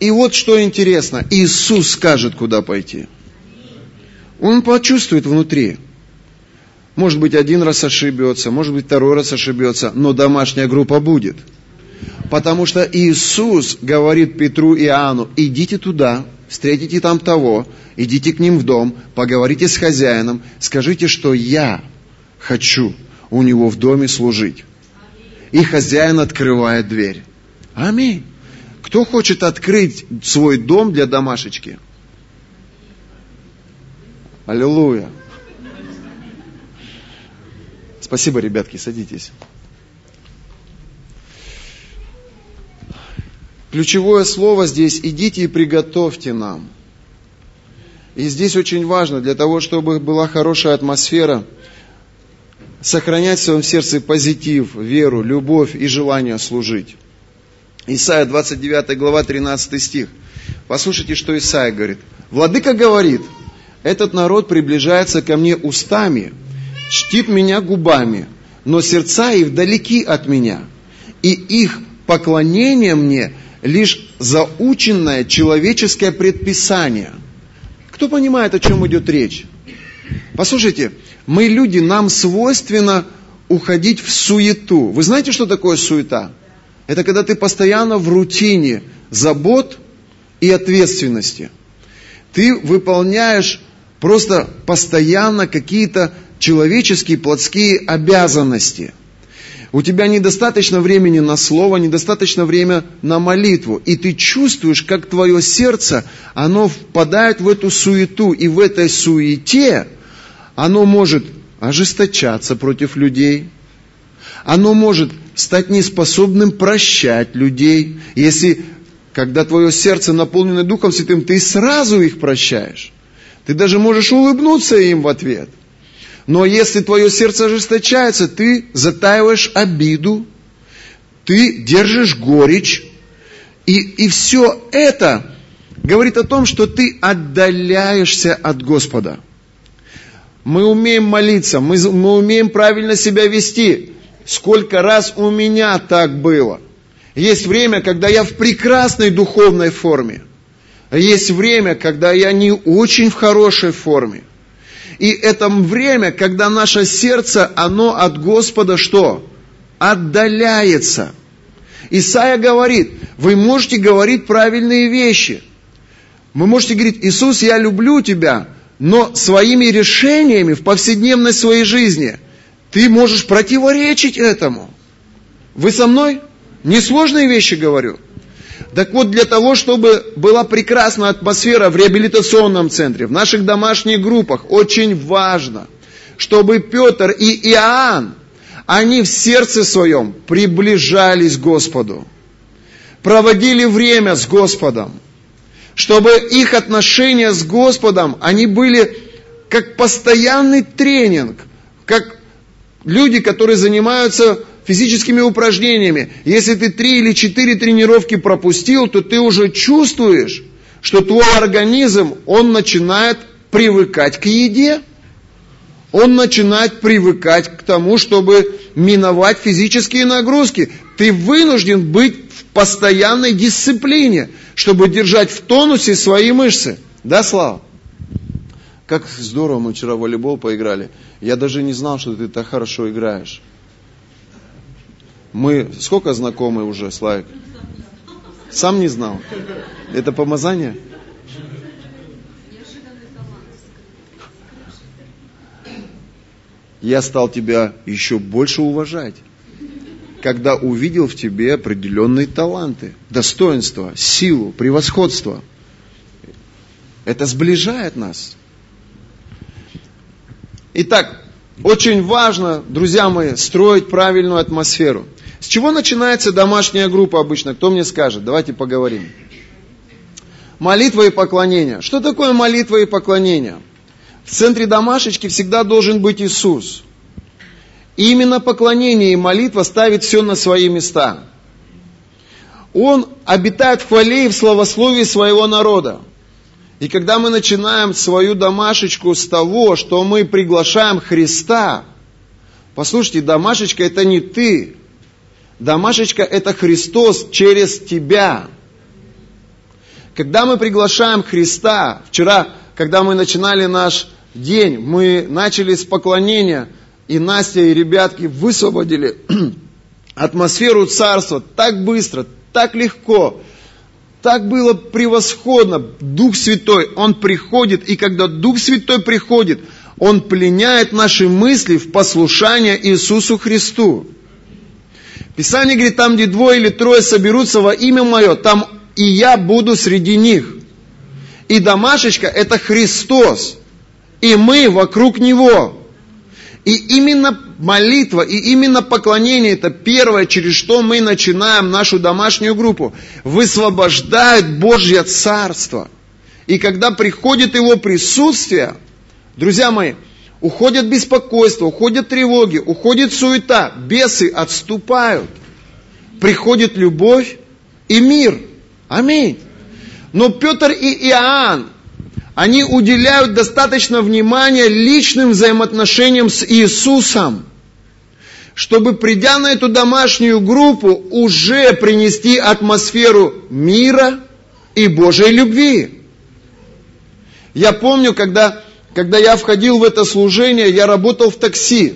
И вот что интересно, Иисус скажет, куда пойти. Он почувствует внутри. Может быть, один раз ошибется, может быть, второй раз ошибется, но домашняя группа будет. Потому что Иисус говорит Петру и Иоанну, идите туда, встретите там того, идите к ним в дом, поговорите с хозяином, скажите, что я хочу у него в доме служить. И хозяин открывает дверь. Аминь. Кто хочет открыть свой дом для домашечки? Аллилуйя. Спасибо, ребятки, садитесь. Ключевое слово здесь «идите и приготовьте нам». И здесь очень важно, для того, чтобы была хорошая атмосфера, сохранять в своем сердце позитив, веру, любовь и желание служить. Исайя 29 глава 13 стих. Послушайте, что Исайя говорит. Владыка говорит, этот народ приближается ко мне устами, чтит меня губами, но сердца их далеки от меня, и их поклонение мне лишь заученное человеческое предписание. Кто понимает, о чем идет речь? Послушайте, мы люди, нам свойственно уходить в суету. Вы знаете, что такое суета? Это когда ты постоянно в рутине забот и ответственности. Ты выполняешь просто постоянно какие-то человеческие плотские обязанности. У тебя недостаточно времени на слово, недостаточно времени на молитву. И ты чувствуешь, как твое сердце, оно впадает в эту суету. И в этой суете оно может ожесточаться против людей. Оно может стать неспособным прощать людей. Если, когда твое сердце наполнено Духом Святым, ты сразу их прощаешь. Ты даже можешь улыбнуться им в ответ. Но если твое сердце ожесточается, ты затаиваешь обиду, ты держишь горечь, и, и все это говорит о том, что ты отдаляешься от Господа. Мы умеем молиться, мы, мы умеем правильно себя вести. Сколько раз у меня так было. Есть время, когда я в прекрасной духовной форме – есть время, когда я не очень в хорошей форме. И это время, когда наше сердце, оно от Господа что? Отдаляется. Исайя говорит, вы можете говорить правильные вещи. Вы можете говорить, Иисус, я люблю тебя, но своими решениями в повседневной своей жизни ты можешь противоречить этому. Вы со мной? Несложные вещи говорю. Так вот, для того, чтобы была прекрасная атмосфера в реабилитационном центре, в наших домашних группах, очень важно, чтобы Петр и Иоанн, они в сердце своем приближались к Господу, проводили время с Господом, чтобы их отношения с Господом, они были как постоянный тренинг, как люди, которые занимаются физическими упражнениями. Если ты три или четыре тренировки пропустил, то ты уже чувствуешь, что твой организм, он начинает привыкать к еде. Он начинает привыкать к тому, чтобы миновать физические нагрузки. Ты вынужден быть в постоянной дисциплине, чтобы держать в тонусе свои мышцы. Да, Слава? Как здорово мы вчера в волейбол поиграли. Я даже не знал, что ты так хорошо играешь. Мы сколько знакомы уже, Славик? Сам не знал. Это помазание? Я стал тебя еще больше уважать, когда увидел в тебе определенные таланты, достоинства, силу, превосходство. Это сближает нас. Итак, очень важно, друзья мои, строить правильную атмосферу. С чего начинается домашняя группа обычно? Кто мне скажет? Давайте поговорим. Молитва и поклонение. Что такое молитва и поклонение? В центре домашечки всегда должен быть Иисус. И именно поклонение и молитва ставит все на свои места. Он обитает в хвале и в славословии своего народа. И когда мы начинаем свою домашечку с того, что мы приглашаем Христа, послушайте, домашечка это не ты, Домашечка – это Христос через тебя. Когда мы приглашаем Христа, вчера, когда мы начинали наш день, мы начали с поклонения, и Настя и ребятки высвободили <clears throat> атмосферу царства так быстро, так легко, так было превосходно. Дух Святой, Он приходит, и когда Дух Святой приходит, Он пленяет наши мысли в послушание Иисусу Христу. Писание говорит, там, где двое или трое соберутся во имя Мое, там и я буду среди них. И домашечка – это Христос. И мы вокруг Него. И именно молитва, и именно поклонение – это первое, через что мы начинаем нашу домашнюю группу. Высвобождает Божье Царство. И когда приходит Его присутствие, друзья мои, уходят беспокойство, уходят тревоги, уходит суета, бесы отступают. Приходит любовь и мир. Аминь. Но Петр и Иоанн, они уделяют достаточно внимания личным взаимоотношениям с Иисусом. чтобы придя на эту домашнюю группу, уже принести атмосферу мира и Божьей любви. Я помню, когда, когда я входил в это служение, я работал в такси.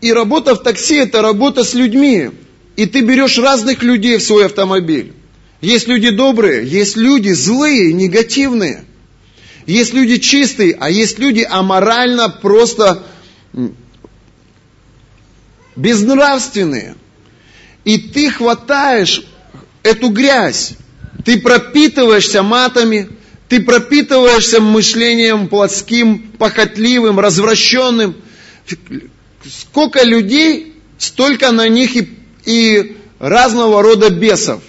И работа в такси – это работа с людьми. И ты берешь разных людей в свой автомобиль. Есть люди добрые, есть люди злые, негативные. Есть люди чистые, а есть люди аморально просто безнравственные. И ты хватаешь эту грязь, ты пропитываешься матами, ты пропитываешься мышлением плотским, похотливым, развращенным. Сколько людей, столько на них и, и разного рода бесов.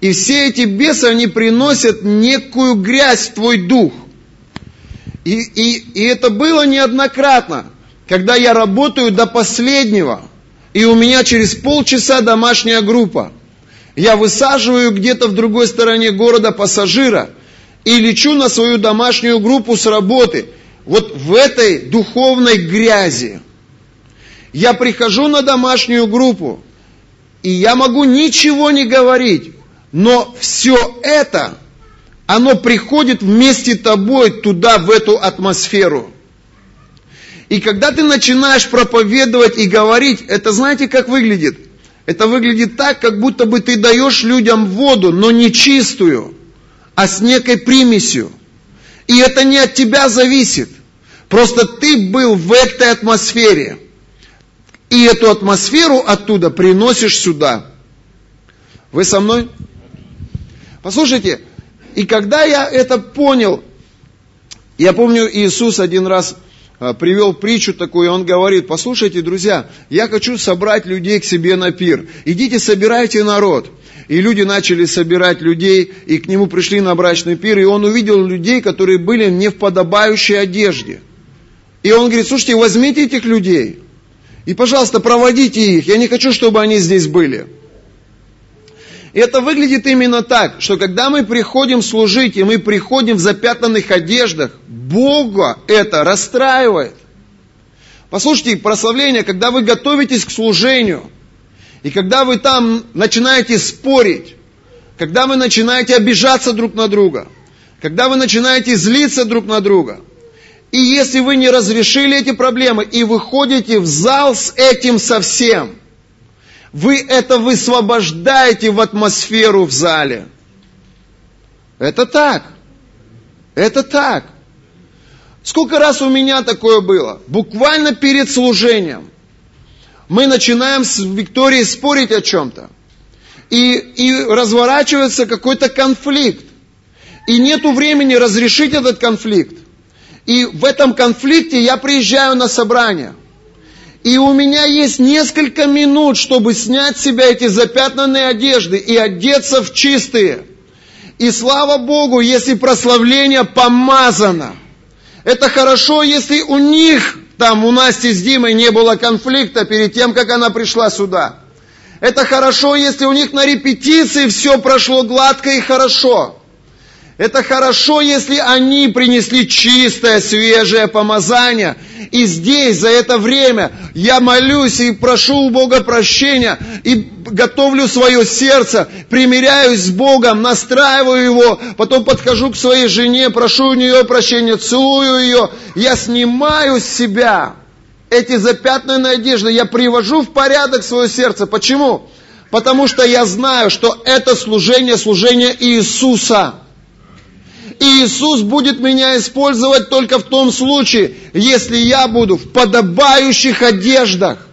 И все эти бесы, они приносят некую грязь в твой дух. И, и, и это было неоднократно, когда я работаю до последнего, и у меня через полчаса домашняя группа. Я высаживаю где-то в другой стороне города пассажира – и лечу на свою домашнюю группу с работы. Вот в этой духовной грязи. Я прихожу на домашнюю группу, и я могу ничего не говорить, но все это, оно приходит вместе с тобой туда, в эту атмосферу. И когда ты начинаешь проповедовать и говорить, это знаете, как выглядит? Это выглядит так, как будто бы ты даешь людям воду, но не чистую а с некой примесью. И это не от тебя зависит. Просто ты был в этой атмосфере. И эту атмосферу оттуда приносишь сюда. Вы со мной? Послушайте, и когда я это понял, я помню, Иисус один раз привел притчу такую, он говорит, послушайте, друзья, я хочу собрать людей к себе на пир. Идите, собирайте народ. И люди начали собирать людей, и к нему пришли на брачный пир, и он увидел людей, которые были не в подобающей одежде. И он говорит, слушайте, возьмите этих людей, и, пожалуйста, проводите их, я не хочу, чтобы они здесь были. И это выглядит именно так, что когда мы приходим служить, и мы приходим в запятнанных одеждах, Бога это расстраивает. Послушайте, прославление, когда вы готовитесь к служению – и когда вы там начинаете спорить, когда вы начинаете обижаться друг на друга, когда вы начинаете злиться друг на друга, и если вы не разрешили эти проблемы и выходите в зал с этим совсем, вы это высвобождаете в атмосферу в зале. Это так. Это так. Сколько раз у меня такое было? Буквально перед служением мы начинаем с Викторией спорить о чем-то. И, и разворачивается какой-то конфликт. И нету времени разрешить этот конфликт. И в этом конфликте я приезжаю на собрание. И у меня есть несколько минут, чтобы снять с себя эти запятнанные одежды и одеться в чистые. И слава Богу, если прославление помазано. Это хорошо, если у них там у Насти с Димой не было конфликта перед тем, как она пришла сюда. Это хорошо, если у них на репетиции все прошло гладко и хорошо. Это хорошо, если они принесли чистое, свежее помазание. И здесь, за это время, я молюсь и прошу у Бога прощения, и готовлю свое сердце, примиряюсь с Богом, настраиваю его, потом подхожу к своей жене, прошу у нее прощения, целую ее, я снимаю с себя эти запятнанные одежды, я привожу в порядок свое сердце. Почему? Потому что я знаю, что это служение, служение Иисуса. И Иисус будет меня использовать только в том случае, если я буду в подобающих одеждах.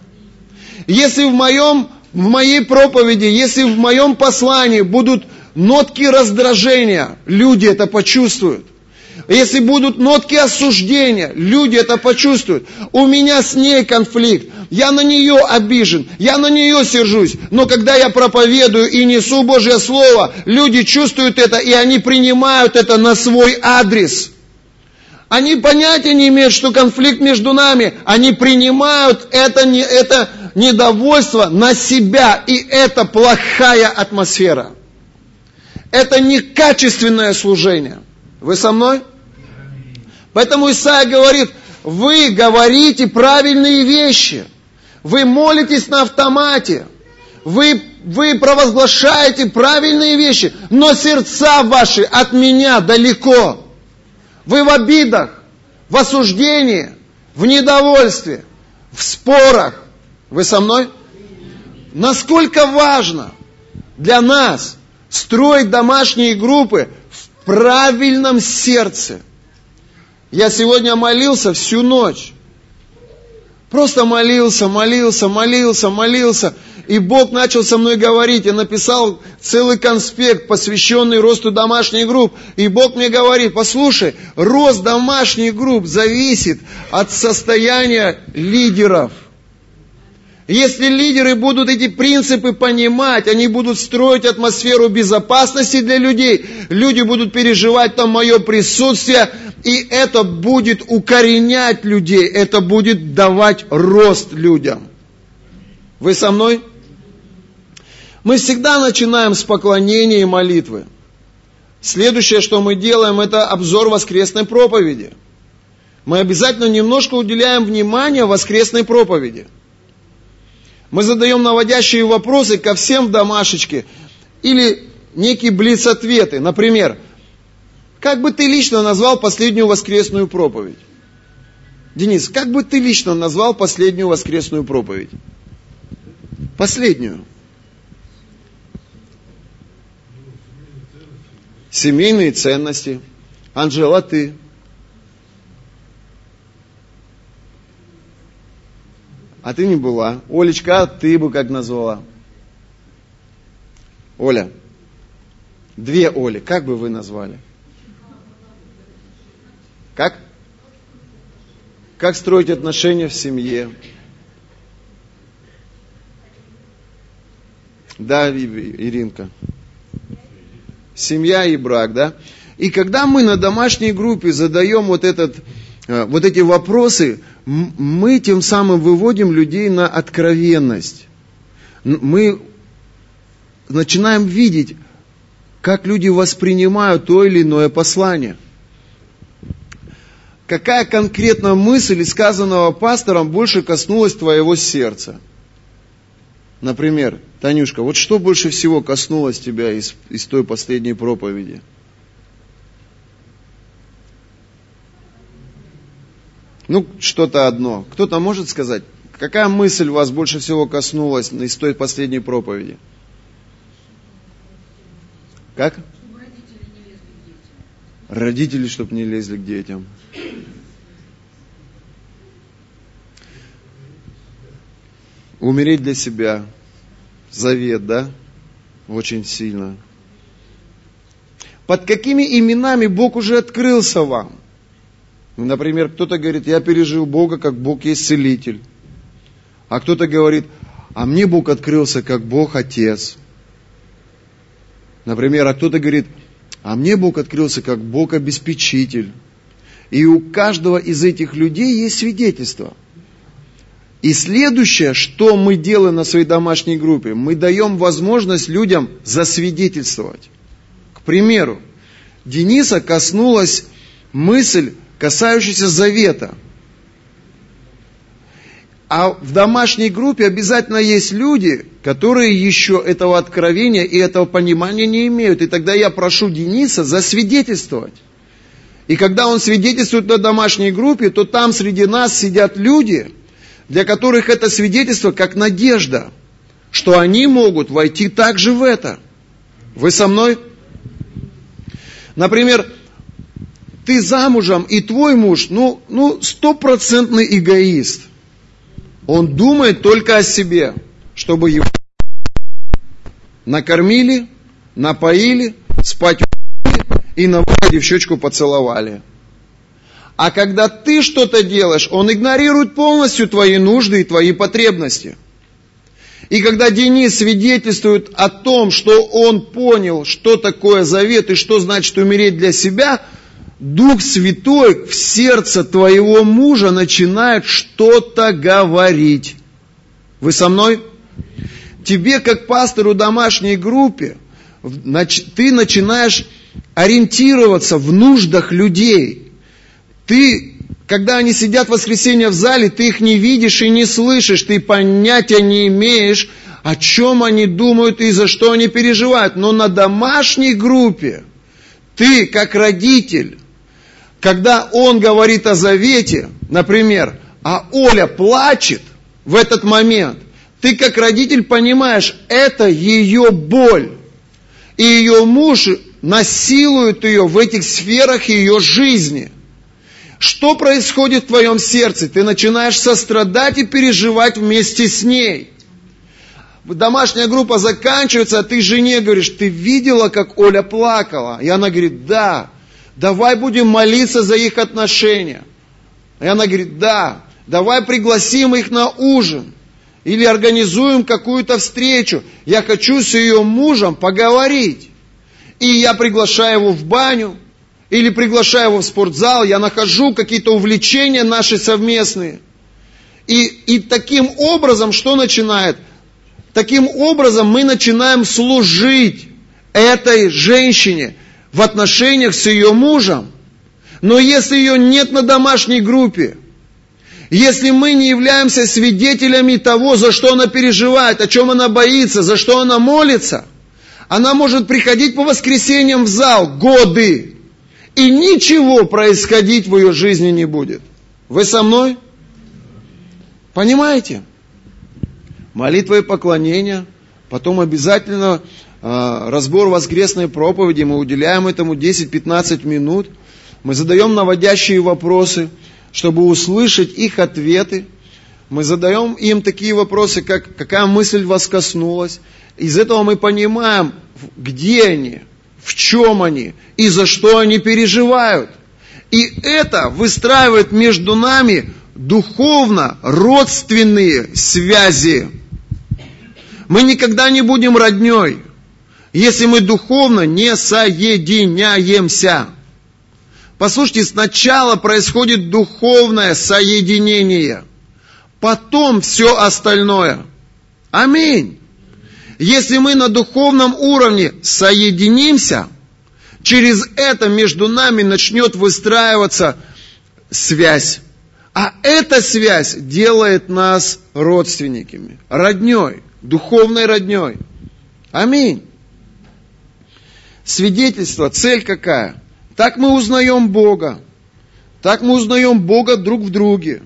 Если в, моем, в моей проповеди, если в моем послании будут нотки раздражения, люди это почувствуют. Если будут нотки осуждения, люди это почувствуют. У меня с ней конфликт. Я на нее обижен, я на нее сержусь. Но когда я проповедую и несу Божье Слово, люди чувствуют это, и они принимают это на свой адрес. Они понятия не имеют, что конфликт между нами. Они принимают это, это недовольство на себя. И это плохая атмосфера. Это некачественное служение. Вы со мной? Поэтому Исаия говорит, вы говорите правильные вещи. Вы молитесь на автомате. Вы, вы провозглашаете правильные вещи, но сердца ваши от меня далеко. Вы в обидах, в осуждении, в недовольстве, в спорах. Вы со мной? Насколько важно для нас строить домашние группы правильном сердце. Я сегодня молился всю ночь. Просто молился, молился, молился, молился. И Бог начал со мной говорить. Я написал целый конспект, посвященный росту домашних групп. И Бог мне говорит, послушай, рост домашних групп зависит от состояния лидеров. Если лидеры будут эти принципы понимать, они будут строить атмосферу безопасности для людей, люди будут переживать там мое присутствие, и это будет укоренять людей, это будет давать рост людям. Вы со мной? Мы всегда начинаем с поклонения и молитвы. Следующее, что мы делаем, это обзор воскресной проповеди. Мы обязательно немножко уделяем внимание воскресной проповеди. Мы задаем наводящие вопросы ко всем в домашечке или некие блиц-ответы. Например, как бы ты лично назвал последнюю воскресную проповедь? Денис, как бы ты лично назвал последнюю воскресную проповедь? Последнюю. семейные ценности. Анжела, ты. А ты не была. Олечка, а ты бы как назвала? Оля. Две Оли. Как бы вы назвали? Как? Как строить отношения в семье? Да, Иринка семья и брак, да? И когда мы на домашней группе задаем вот, этот, вот эти вопросы, мы тем самым выводим людей на откровенность. Мы начинаем видеть, как люди воспринимают то или иное послание. Какая конкретно мысль сказанного пастором больше коснулась твоего сердца? Например, Танюшка, вот что больше всего коснулось тебя из, из той последней проповеди? Ну, что-то одно. Кто-то может сказать, какая мысль вас больше всего коснулась из той последней проповеди? Как? Родители, чтобы не лезли к детям. Умереть для себя. Завет, да? Очень сильно. Под какими именами Бог уже открылся вам? Например, кто-то говорит, я пережил Бога, как Бог есть целитель. А кто-то говорит, а мне Бог открылся, как Бог Отец. Например, а кто-то говорит, а мне Бог открылся, как Бог обеспечитель. И у каждого из этих людей есть свидетельство – и следующее, что мы делаем на своей домашней группе, мы даем возможность людям засвидетельствовать. К примеру, Дениса коснулась мысль, касающаяся завета. А в домашней группе обязательно есть люди, которые еще этого откровения и этого понимания не имеют. И тогда я прошу Дениса засвидетельствовать. И когда он свидетельствует на домашней группе, то там среди нас сидят люди – для которых это свидетельство как надежда, что они могут войти также в это. Вы со мной? Например, ты замужем, и твой муж, ну, ну, стопроцентный эгоист. Он думает только о себе, чтобы его накормили, напоили, спать и на выходе в щечку поцеловали. А когда ты что-то делаешь, он игнорирует полностью твои нужды и твои потребности. И когда Денис свидетельствует о том, что он понял, что такое завет и что значит умереть для себя, Дух Святой в сердце твоего мужа начинает что-то говорить. Вы со мной? Тебе, как пастору домашней группе, ты начинаешь ориентироваться в нуждах людей – ты Когда они сидят в воскресенье в зале, ты их не видишь и не слышишь, ты понятия не имеешь, о чем они думают и за что они переживают. Но на домашней группе ты, как родитель, когда он говорит о завете, например, а Оля плачет в этот момент, ты как родитель понимаешь, это ее боль. И ее муж насилует ее в этих сферах ее жизни. Что происходит в твоем сердце? Ты начинаешь сострадать и переживать вместе с ней. Домашняя группа заканчивается, а ты жене говоришь, ты видела, как Оля плакала? И она говорит, да, давай будем молиться за их отношения. И она говорит, да, давай пригласим их на ужин. Или организуем какую-то встречу. Я хочу с ее мужем поговорить. И я приглашаю его в баню. Или приглашаю его в спортзал. Я нахожу какие-то увлечения наши совместные. И, и таким образом, что начинает? Таким образом мы начинаем служить этой женщине в отношениях с ее мужем. Но если ее нет на домашней группе, если мы не являемся свидетелями того, за что она переживает, о чем она боится, за что она молится, она может приходить по воскресеньям в зал годы, и ничего происходить в ее жизни не будет. Вы со мной? Понимаете? Молитва и поклонение, потом обязательно разбор воскресной проповеди, мы уделяем этому 10-15 минут, мы задаем наводящие вопросы – чтобы услышать их ответы. Мы задаем им такие вопросы, как какая мысль вас коснулась. Из этого мы понимаем, где они, в чем они и за что они переживают. И это выстраивает между нами духовно родственные связи. Мы никогда не будем родней, если мы духовно не соединяемся. Послушайте, сначала происходит духовное соединение, потом все остальное. Аминь. Если мы на духовном уровне соединимся, через это между нами начнет выстраиваться связь. А эта связь делает нас родственниками, родней, духовной родней. Аминь. Свидетельство, цель какая? Так мы узнаем Бога. Так мы узнаем Бога друг в друге.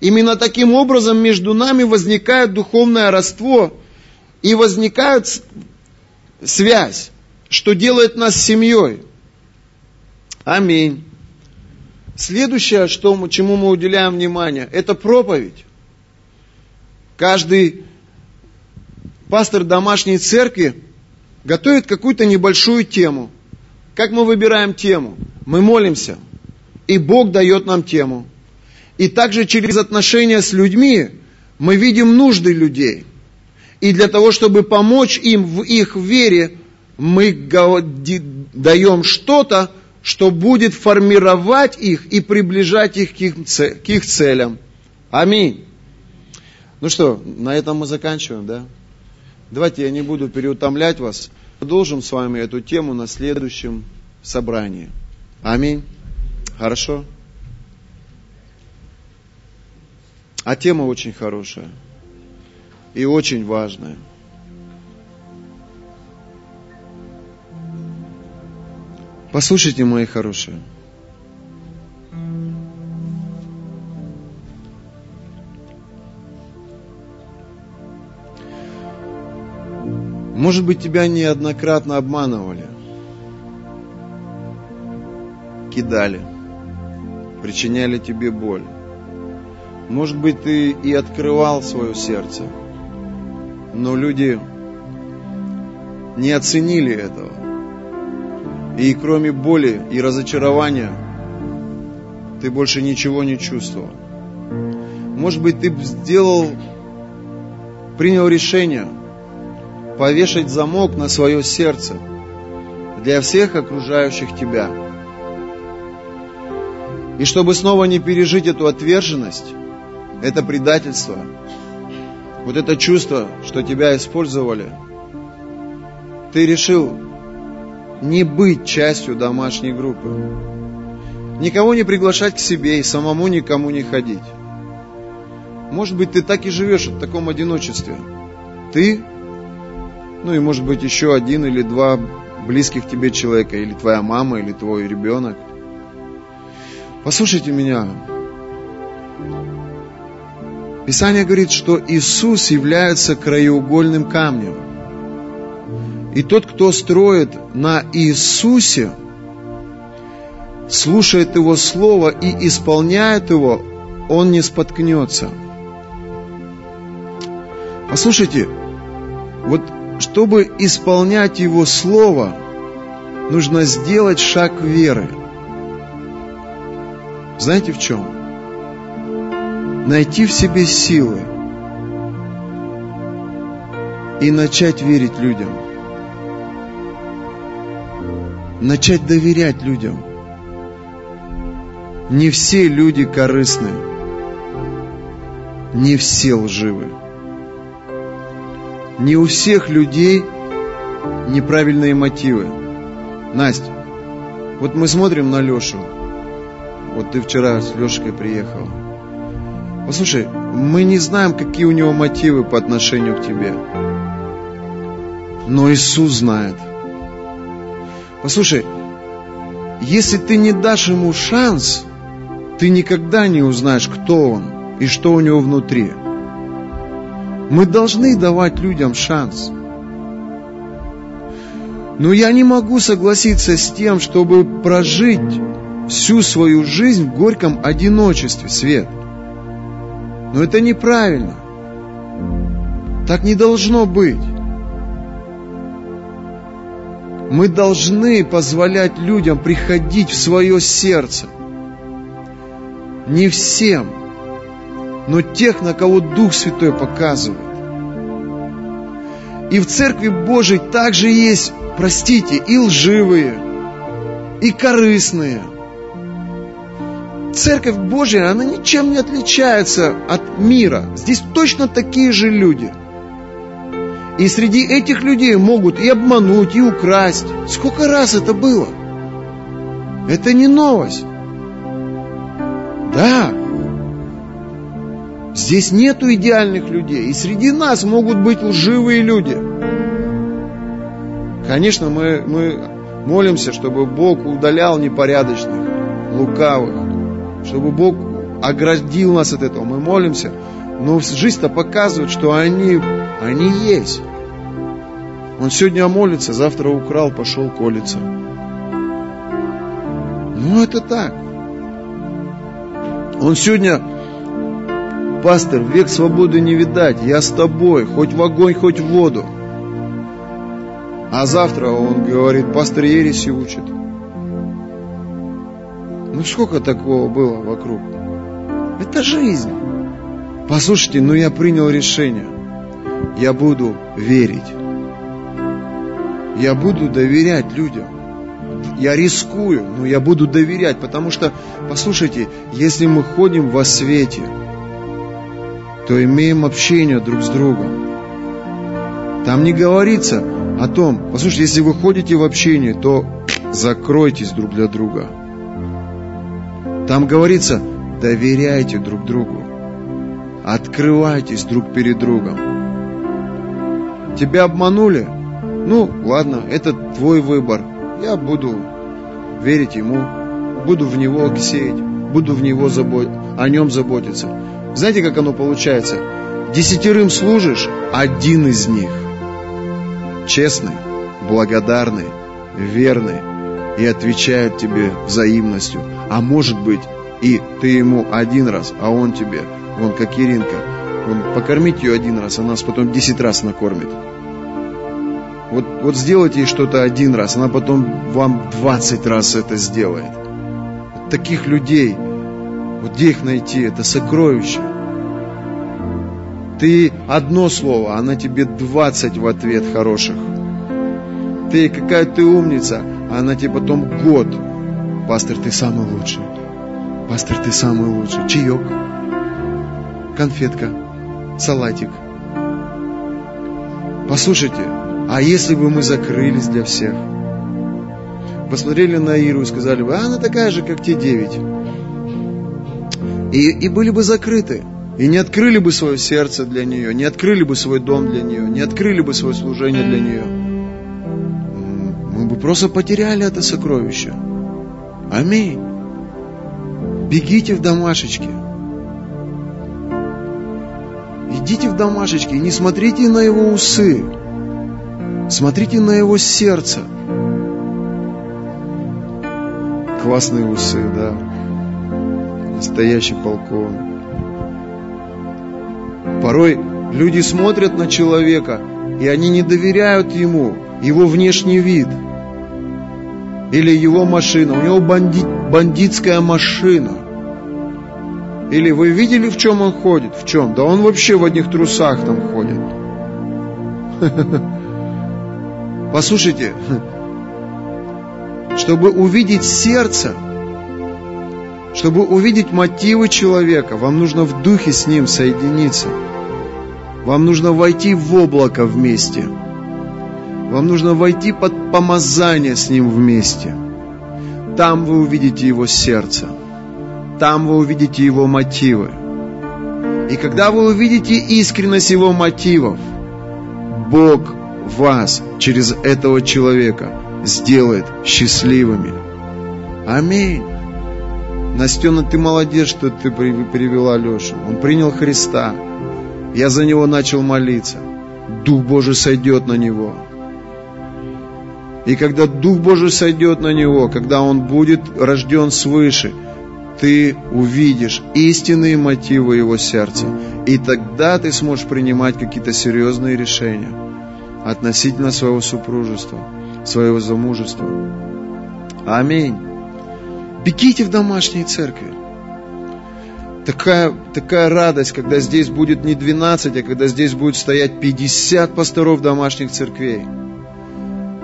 Именно таким образом между нами возникает духовное родство и возникает связь, что делает нас семьей. Аминь. Следующее, что мы, чему мы уделяем внимание, это проповедь. Каждый пастор домашней церкви готовит какую-то небольшую тему – как мы выбираем тему? Мы молимся, и Бог дает нам тему. И также через отношения с людьми мы видим нужды людей. И для того, чтобы помочь им в их вере, мы даем что-то, что будет формировать их и приближать их к их целям. Аминь. Ну что, на этом мы заканчиваем, да? Давайте я не буду переутомлять вас. Продолжим с вами эту тему на следующем собрании. Аминь. Хорошо? А тема очень хорошая и очень важная. Послушайте, мои хорошие. Может быть, тебя неоднократно обманывали, кидали, причиняли тебе боль. Может быть, ты и открывал свое сердце, но люди не оценили этого. И кроме боли и разочарования, ты больше ничего не чувствовал. Может быть, ты сделал, принял решение – повешать замок на свое сердце для всех окружающих тебя. И чтобы снова не пережить эту отверженность, это предательство, вот это чувство, что тебя использовали, ты решил не быть частью домашней группы. никого не приглашать к себе и самому никому не ходить. Может быть, ты так и живешь в таком одиночестве. Ты, ну и может быть еще один или два близких тебе человека, или твоя мама, или твой ребенок. Послушайте меня. Писание говорит, что Иисус является краеугольным камнем. И тот, кто строит на Иисусе, слушает Его Слово и исполняет Его, он не споткнется. Послушайте, вот чтобы исполнять Его Слово, нужно сделать шаг веры. Знаете в чем? Найти в себе силы и начать верить людям. Начать доверять людям. Не все люди корыстны. Не все лживы. Не у всех людей неправильные мотивы. Настя, вот мы смотрим на Лешу. Вот ты вчера с Лешей приехала. Послушай, мы не знаем, какие у него мотивы по отношению к тебе. Но Иисус знает. Послушай, если ты не дашь ему шанс, ты никогда не узнаешь, кто он и что у него внутри. Мы должны давать людям шанс. Но я не могу согласиться с тем, чтобы прожить всю свою жизнь в горьком одиночестве, Свет. Но это неправильно. Так не должно быть. Мы должны позволять людям приходить в свое сердце. Не всем – но тех, на кого Дух Святой показывает. И в Церкви Божией также есть, простите, и лживые, и корыстные. Церковь Божья, она ничем не отличается от мира. Здесь точно такие же люди. И среди этих людей могут и обмануть, и украсть. Сколько раз это было? Это не новость. Да, Здесь нету идеальных людей, и среди нас могут быть лживые люди. Конечно, мы, мы молимся, чтобы Бог удалял непорядочных, лукавых, чтобы Бог оградил нас от этого. Мы молимся, но жизнь-то показывает, что они, они есть. Он сегодня молится, завтра украл, пошел колиться. Ну, это так. Он сегодня пастор, век свободы не видать, я с тобой, хоть в огонь, хоть в воду. А завтра он говорит, пастор ереси учит. Ну сколько такого было вокруг? Это жизнь. Послушайте, ну я принял решение. Я буду верить. Я буду доверять людям. Я рискую, но я буду доверять, потому что, послушайте, если мы ходим во свете, то имеем общение друг с другом. Там не говорится о том, послушайте, если вы ходите в общение, то закройтесь друг для друга. Там говорится, доверяйте друг другу, открывайтесь друг перед другом. Тебя обманули? Ну, ладно, это твой выбор. Я буду верить ему, буду в него сеять, буду в него забо... о нем заботиться. Знаете, как оно получается? Десятерым служишь, один из них честный, благодарный, верный и отвечает тебе взаимностью. А может быть, и ты ему один раз, а он тебе, вон как Иринка, он покормить ее один раз, она нас потом десять раз накормит. Вот, вот сделайте ей что-то один раз, она потом вам двадцать раз это сделает. Таких людей вот где их найти? Это сокровище. Ты одно слово, она тебе двадцать в ответ хороших. Ты какая ты умница, а она тебе потом год. Пастор, ты самый лучший. Пастор, ты самый лучший. Чаек, конфетка, салатик. Послушайте, а если бы мы закрылись для всех? посмотрели на Иру и сказали бы, а она такая же, как те девять. И, и были бы закрыты. И не открыли бы свое сердце для нее, не открыли бы свой дом для нее, не открыли бы свое служение для нее. Мы бы просто потеряли это сокровище. Аминь. Бегите в домашечки. Идите в домашечки и не смотрите на его усы. Смотрите на его сердце. Классные усы, да. Настоящий полковник. Порой люди смотрят на человека, и они не доверяют ему, его внешний вид. Или его машина. У него бандит, бандитская машина. Или вы видели, в чем он ходит? В чем? Да он вообще в одних трусах там ходит. <laughs> Послушайте, <laughs> чтобы увидеть сердце, чтобы увидеть мотивы человека, вам нужно в духе с ним соединиться. Вам нужно войти в облако вместе. Вам нужно войти под помазание с ним вместе. Там вы увидите его сердце. Там вы увидите его мотивы. И когда вы увидите искренность его мотивов, Бог вас через этого человека сделает счастливыми. Аминь. Настена, ты молодец, что ты привела Лешу. Он принял Христа. Я за него начал молиться. Дух Божий сойдет на него. И когда Дух Божий сойдет на него, когда он будет рожден свыше, ты увидишь истинные мотивы его сердца. И тогда ты сможешь принимать какие-то серьезные решения относительно своего супружества, своего замужества. Аминь. Бегите в домашние церкви. Такая, такая радость, когда здесь будет не 12, а когда здесь будет стоять 50 пасторов домашних церквей.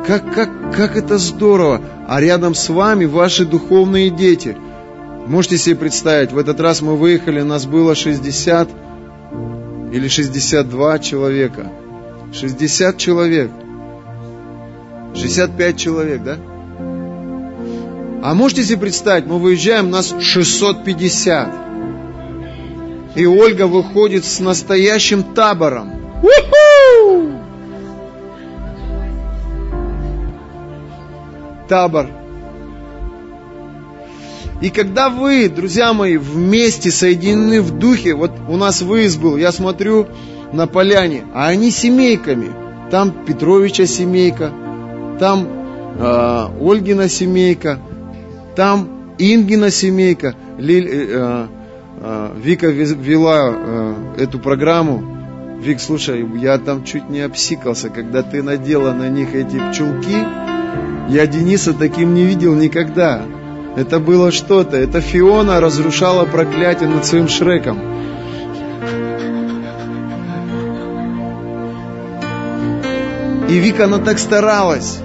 Как, как, как это здорово! А рядом с вами ваши духовные дети. Можете себе представить, в этот раз мы выехали, нас было 60 или 62 человека. 60 человек. 65 человек, да? А можете себе представить, мы выезжаем, нас 650. И Ольга выходит с настоящим табором. У-ху! Табор. И когда вы, друзья мои, вместе соединены в духе, вот у нас выезд был, я смотрю на поляне, а они семейками. Там Петровича семейка, там э, Ольгина семейка, там Ингина семейка. Лиль, э, э, Вика вела э, эту программу. Вик, слушай, я там чуть не обсикался, когда ты надела на них эти пчелки. Я Дениса таким не видел никогда. Это было что-то. Это Фиона разрушала проклятие над своим Шреком. И Вика, она так старалась.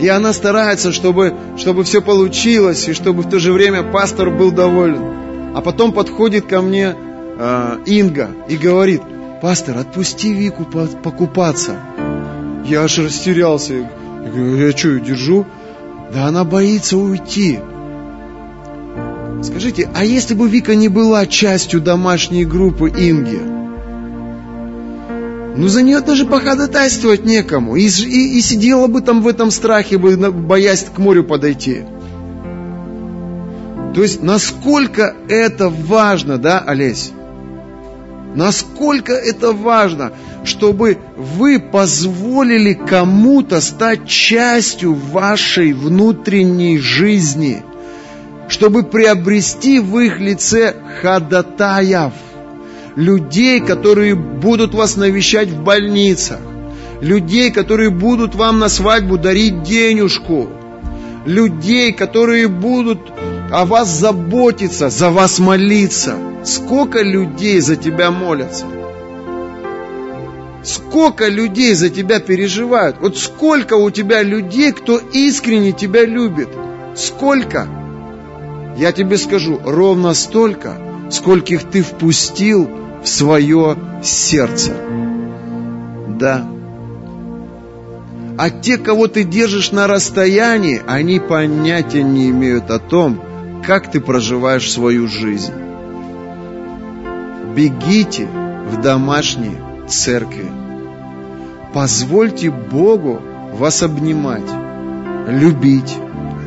И она старается, чтобы, чтобы все получилось, и чтобы в то же время пастор был доволен. А потом подходит ко мне э, Инга и говорит, пастор, отпусти Вику покупаться. Я аж растерялся. Я говорю, я что, ее держу? Да она боится уйти. Скажите, а если бы Вика не была частью домашней группы Инги, ну, за нее даже походатайствовать некому. И, и, и сидела бы там в этом страхе, боясь к морю подойти. То есть, насколько это важно, да, Олесь? Насколько это важно, чтобы вы позволили кому-то стать частью вашей внутренней жизни, чтобы приобрести в их лице ходатаев – людей, которые будут вас навещать в больницах, людей, которые будут вам на свадьбу дарить денежку, людей, которые будут о вас заботиться, за вас молиться. Сколько людей за тебя молятся? Сколько людей за тебя переживают? Вот сколько у тебя людей, кто искренне тебя любит? Сколько? Я тебе скажу, ровно столько, скольких ты впустил свое сердце. Да. А те, кого ты держишь на расстоянии, они понятия не имеют о том, как ты проживаешь свою жизнь. Бегите в домашние церкви. Позвольте Богу вас обнимать, любить,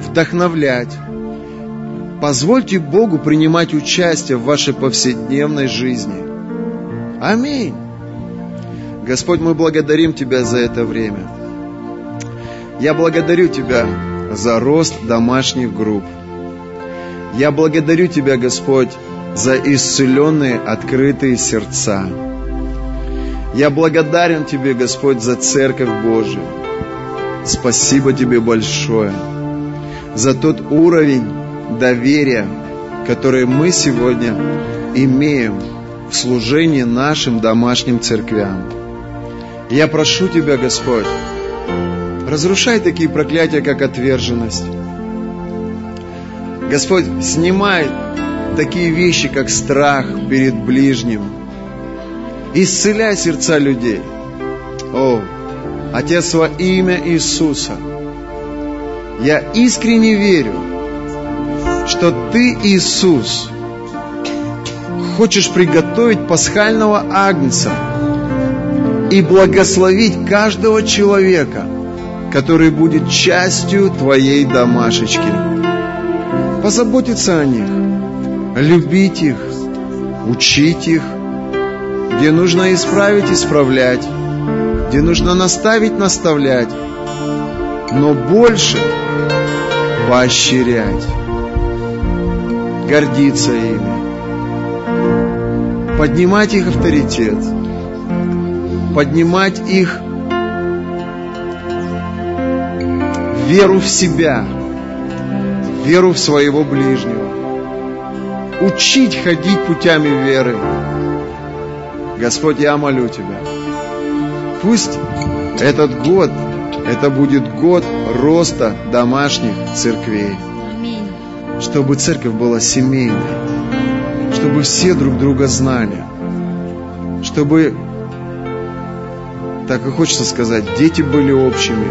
вдохновлять. Позвольте Богу принимать участие в вашей повседневной жизни. Аминь. Господь, мы благодарим Тебя за это время. Я благодарю Тебя за рост домашних групп. Я благодарю Тебя, Господь, за исцеленные, открытые сердца. Я благодарен Тебе, Господь, за Церковь Божию. Спасибо Тебе большое за тот уровень доверия, который мы сегодня имеем в служении нашим домашним церквям. Я прошу Тебя, Господь, разрушай такие проклятия, как отверженность. Господь, снимай такие вещи, как страх перед ближним. Исцеляй сердца людей. О, Отец, во имя Иисуса, я искренне верю, что Ты, Иисус, хочешь приготовить пасхального агнца – и благословить каждого человека, который будет частью твоей домашечки. Позаботиться о них, любить их, учить их, где нужно исправить, исправлять, где нужно наставить, наставлять, но больше поощрять, гордиться ими, поднимать их авторитет – поднимать их веру в себя, веру в своего ближнего, учить ходить путями веры. Господь, я молю Тебя, пусть этот год, это будет год роста домашних церквей. Чтобы церковь была семейной, чтобы все друг друга знали, чтобы так и хочется сказать, дети были общими,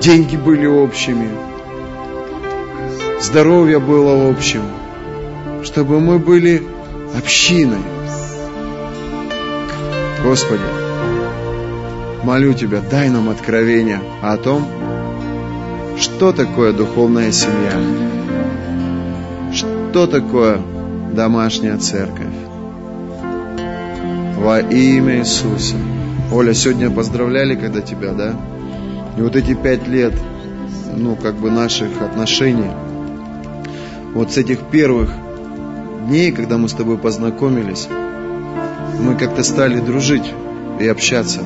деньги были общими, здоровье было общим, чтобы мы были общиной. Господи, молю Тебя, дай нам откровение о том, что такое духовная семья, что такое домашняя церковь во имя Иисуса. Оля, сегодня поздравляли, когда тебя, да? И вот эти пять лет, ну, как бы наших отношений, вот с этих первых дней, когда мы с тобой познакомились, мы как-то стали дружить и общаться.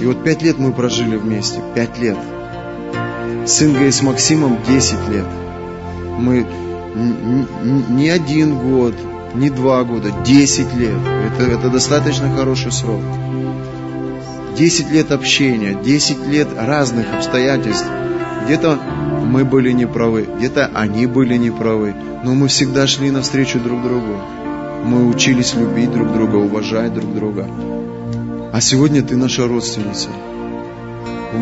И вот пять лет мы прожили вместе, пять лет. С Ингой и с Максимом десять лет. Мы не один год, не два года, десять лет. Это, это достаточно хороший срок. Десять лет общения, десять лет разных обстоятельств. Где-то мы были неправы, где-то они были неправы, но мы всегда шли навстречу друг другу. Мы учились любить друг друга, уважать друг друга. А сегодня ты наша родственница.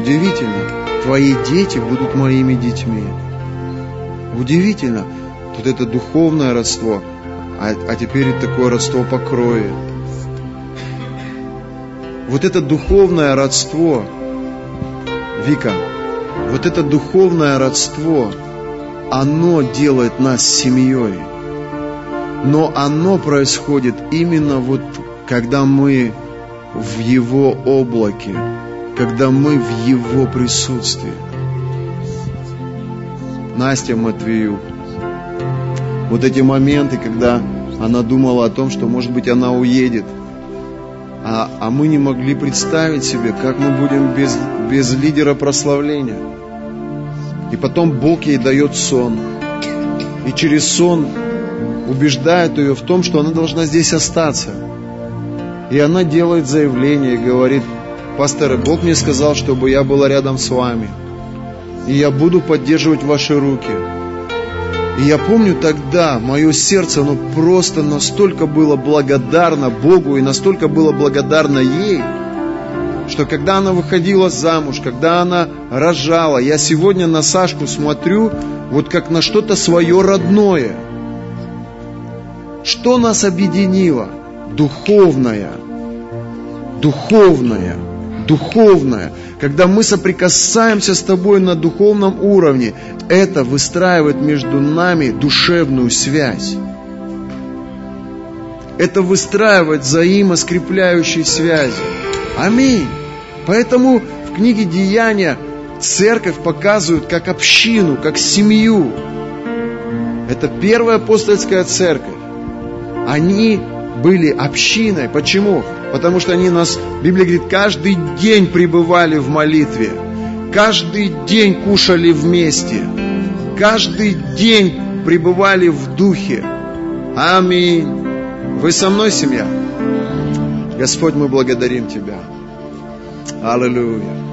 Удивительно, твои дети будут моими детьми. Удивительно, тут это духовное родство – а, а теперь такое родство по крови. Вот это духовное родство, Вика, вот это духовное родство, оно делает нас семьей. Но оно происходит именно вот когда мы в Его облаке, когда мы в Его присутствии. Настя Матвеюк, вот эти моменты, когда она думала о том, что, может быть, она уедет. А, а мы не могли представить себе, как мы будем без, без лидера прославления. И потом Бог ей дает сон. И через сон убеждает ее в том, что она должна здесь остаться. И она делает заявление и говорит, пастор, Бог мне сказал, чтобы я была рядом с вами. И я буду поддерживать ваши руки. И я помню тогда, мое сердце, оно просто настолько было благодарно Богу и настолько было благодарно ей, что когда она выходила замуж, когда она рожала, я сегодня на Сашку смотрю вот как на что-то свое родное. Что нас объединило? Духовное. Духовное. Духовное. Когда мы соприкасаемся с тобой на духовном уровне, это выстраивает между нами душевную связь. Это выстраивает взаимоскрепляющие связи. Аминь. Поэтому в книге Деяния церковь показывают как общину, как семью. Это первая апостольская церковь. Они были общиной. Почему? Потому что они нас, Библия говорит, каждый день пребывали в молитве. Каждый день кушали вместе. Каждый день пребывали в духе. Аминь. Вы со мной, семья? Господь, мы благодарим Тебя. Аллилуйя.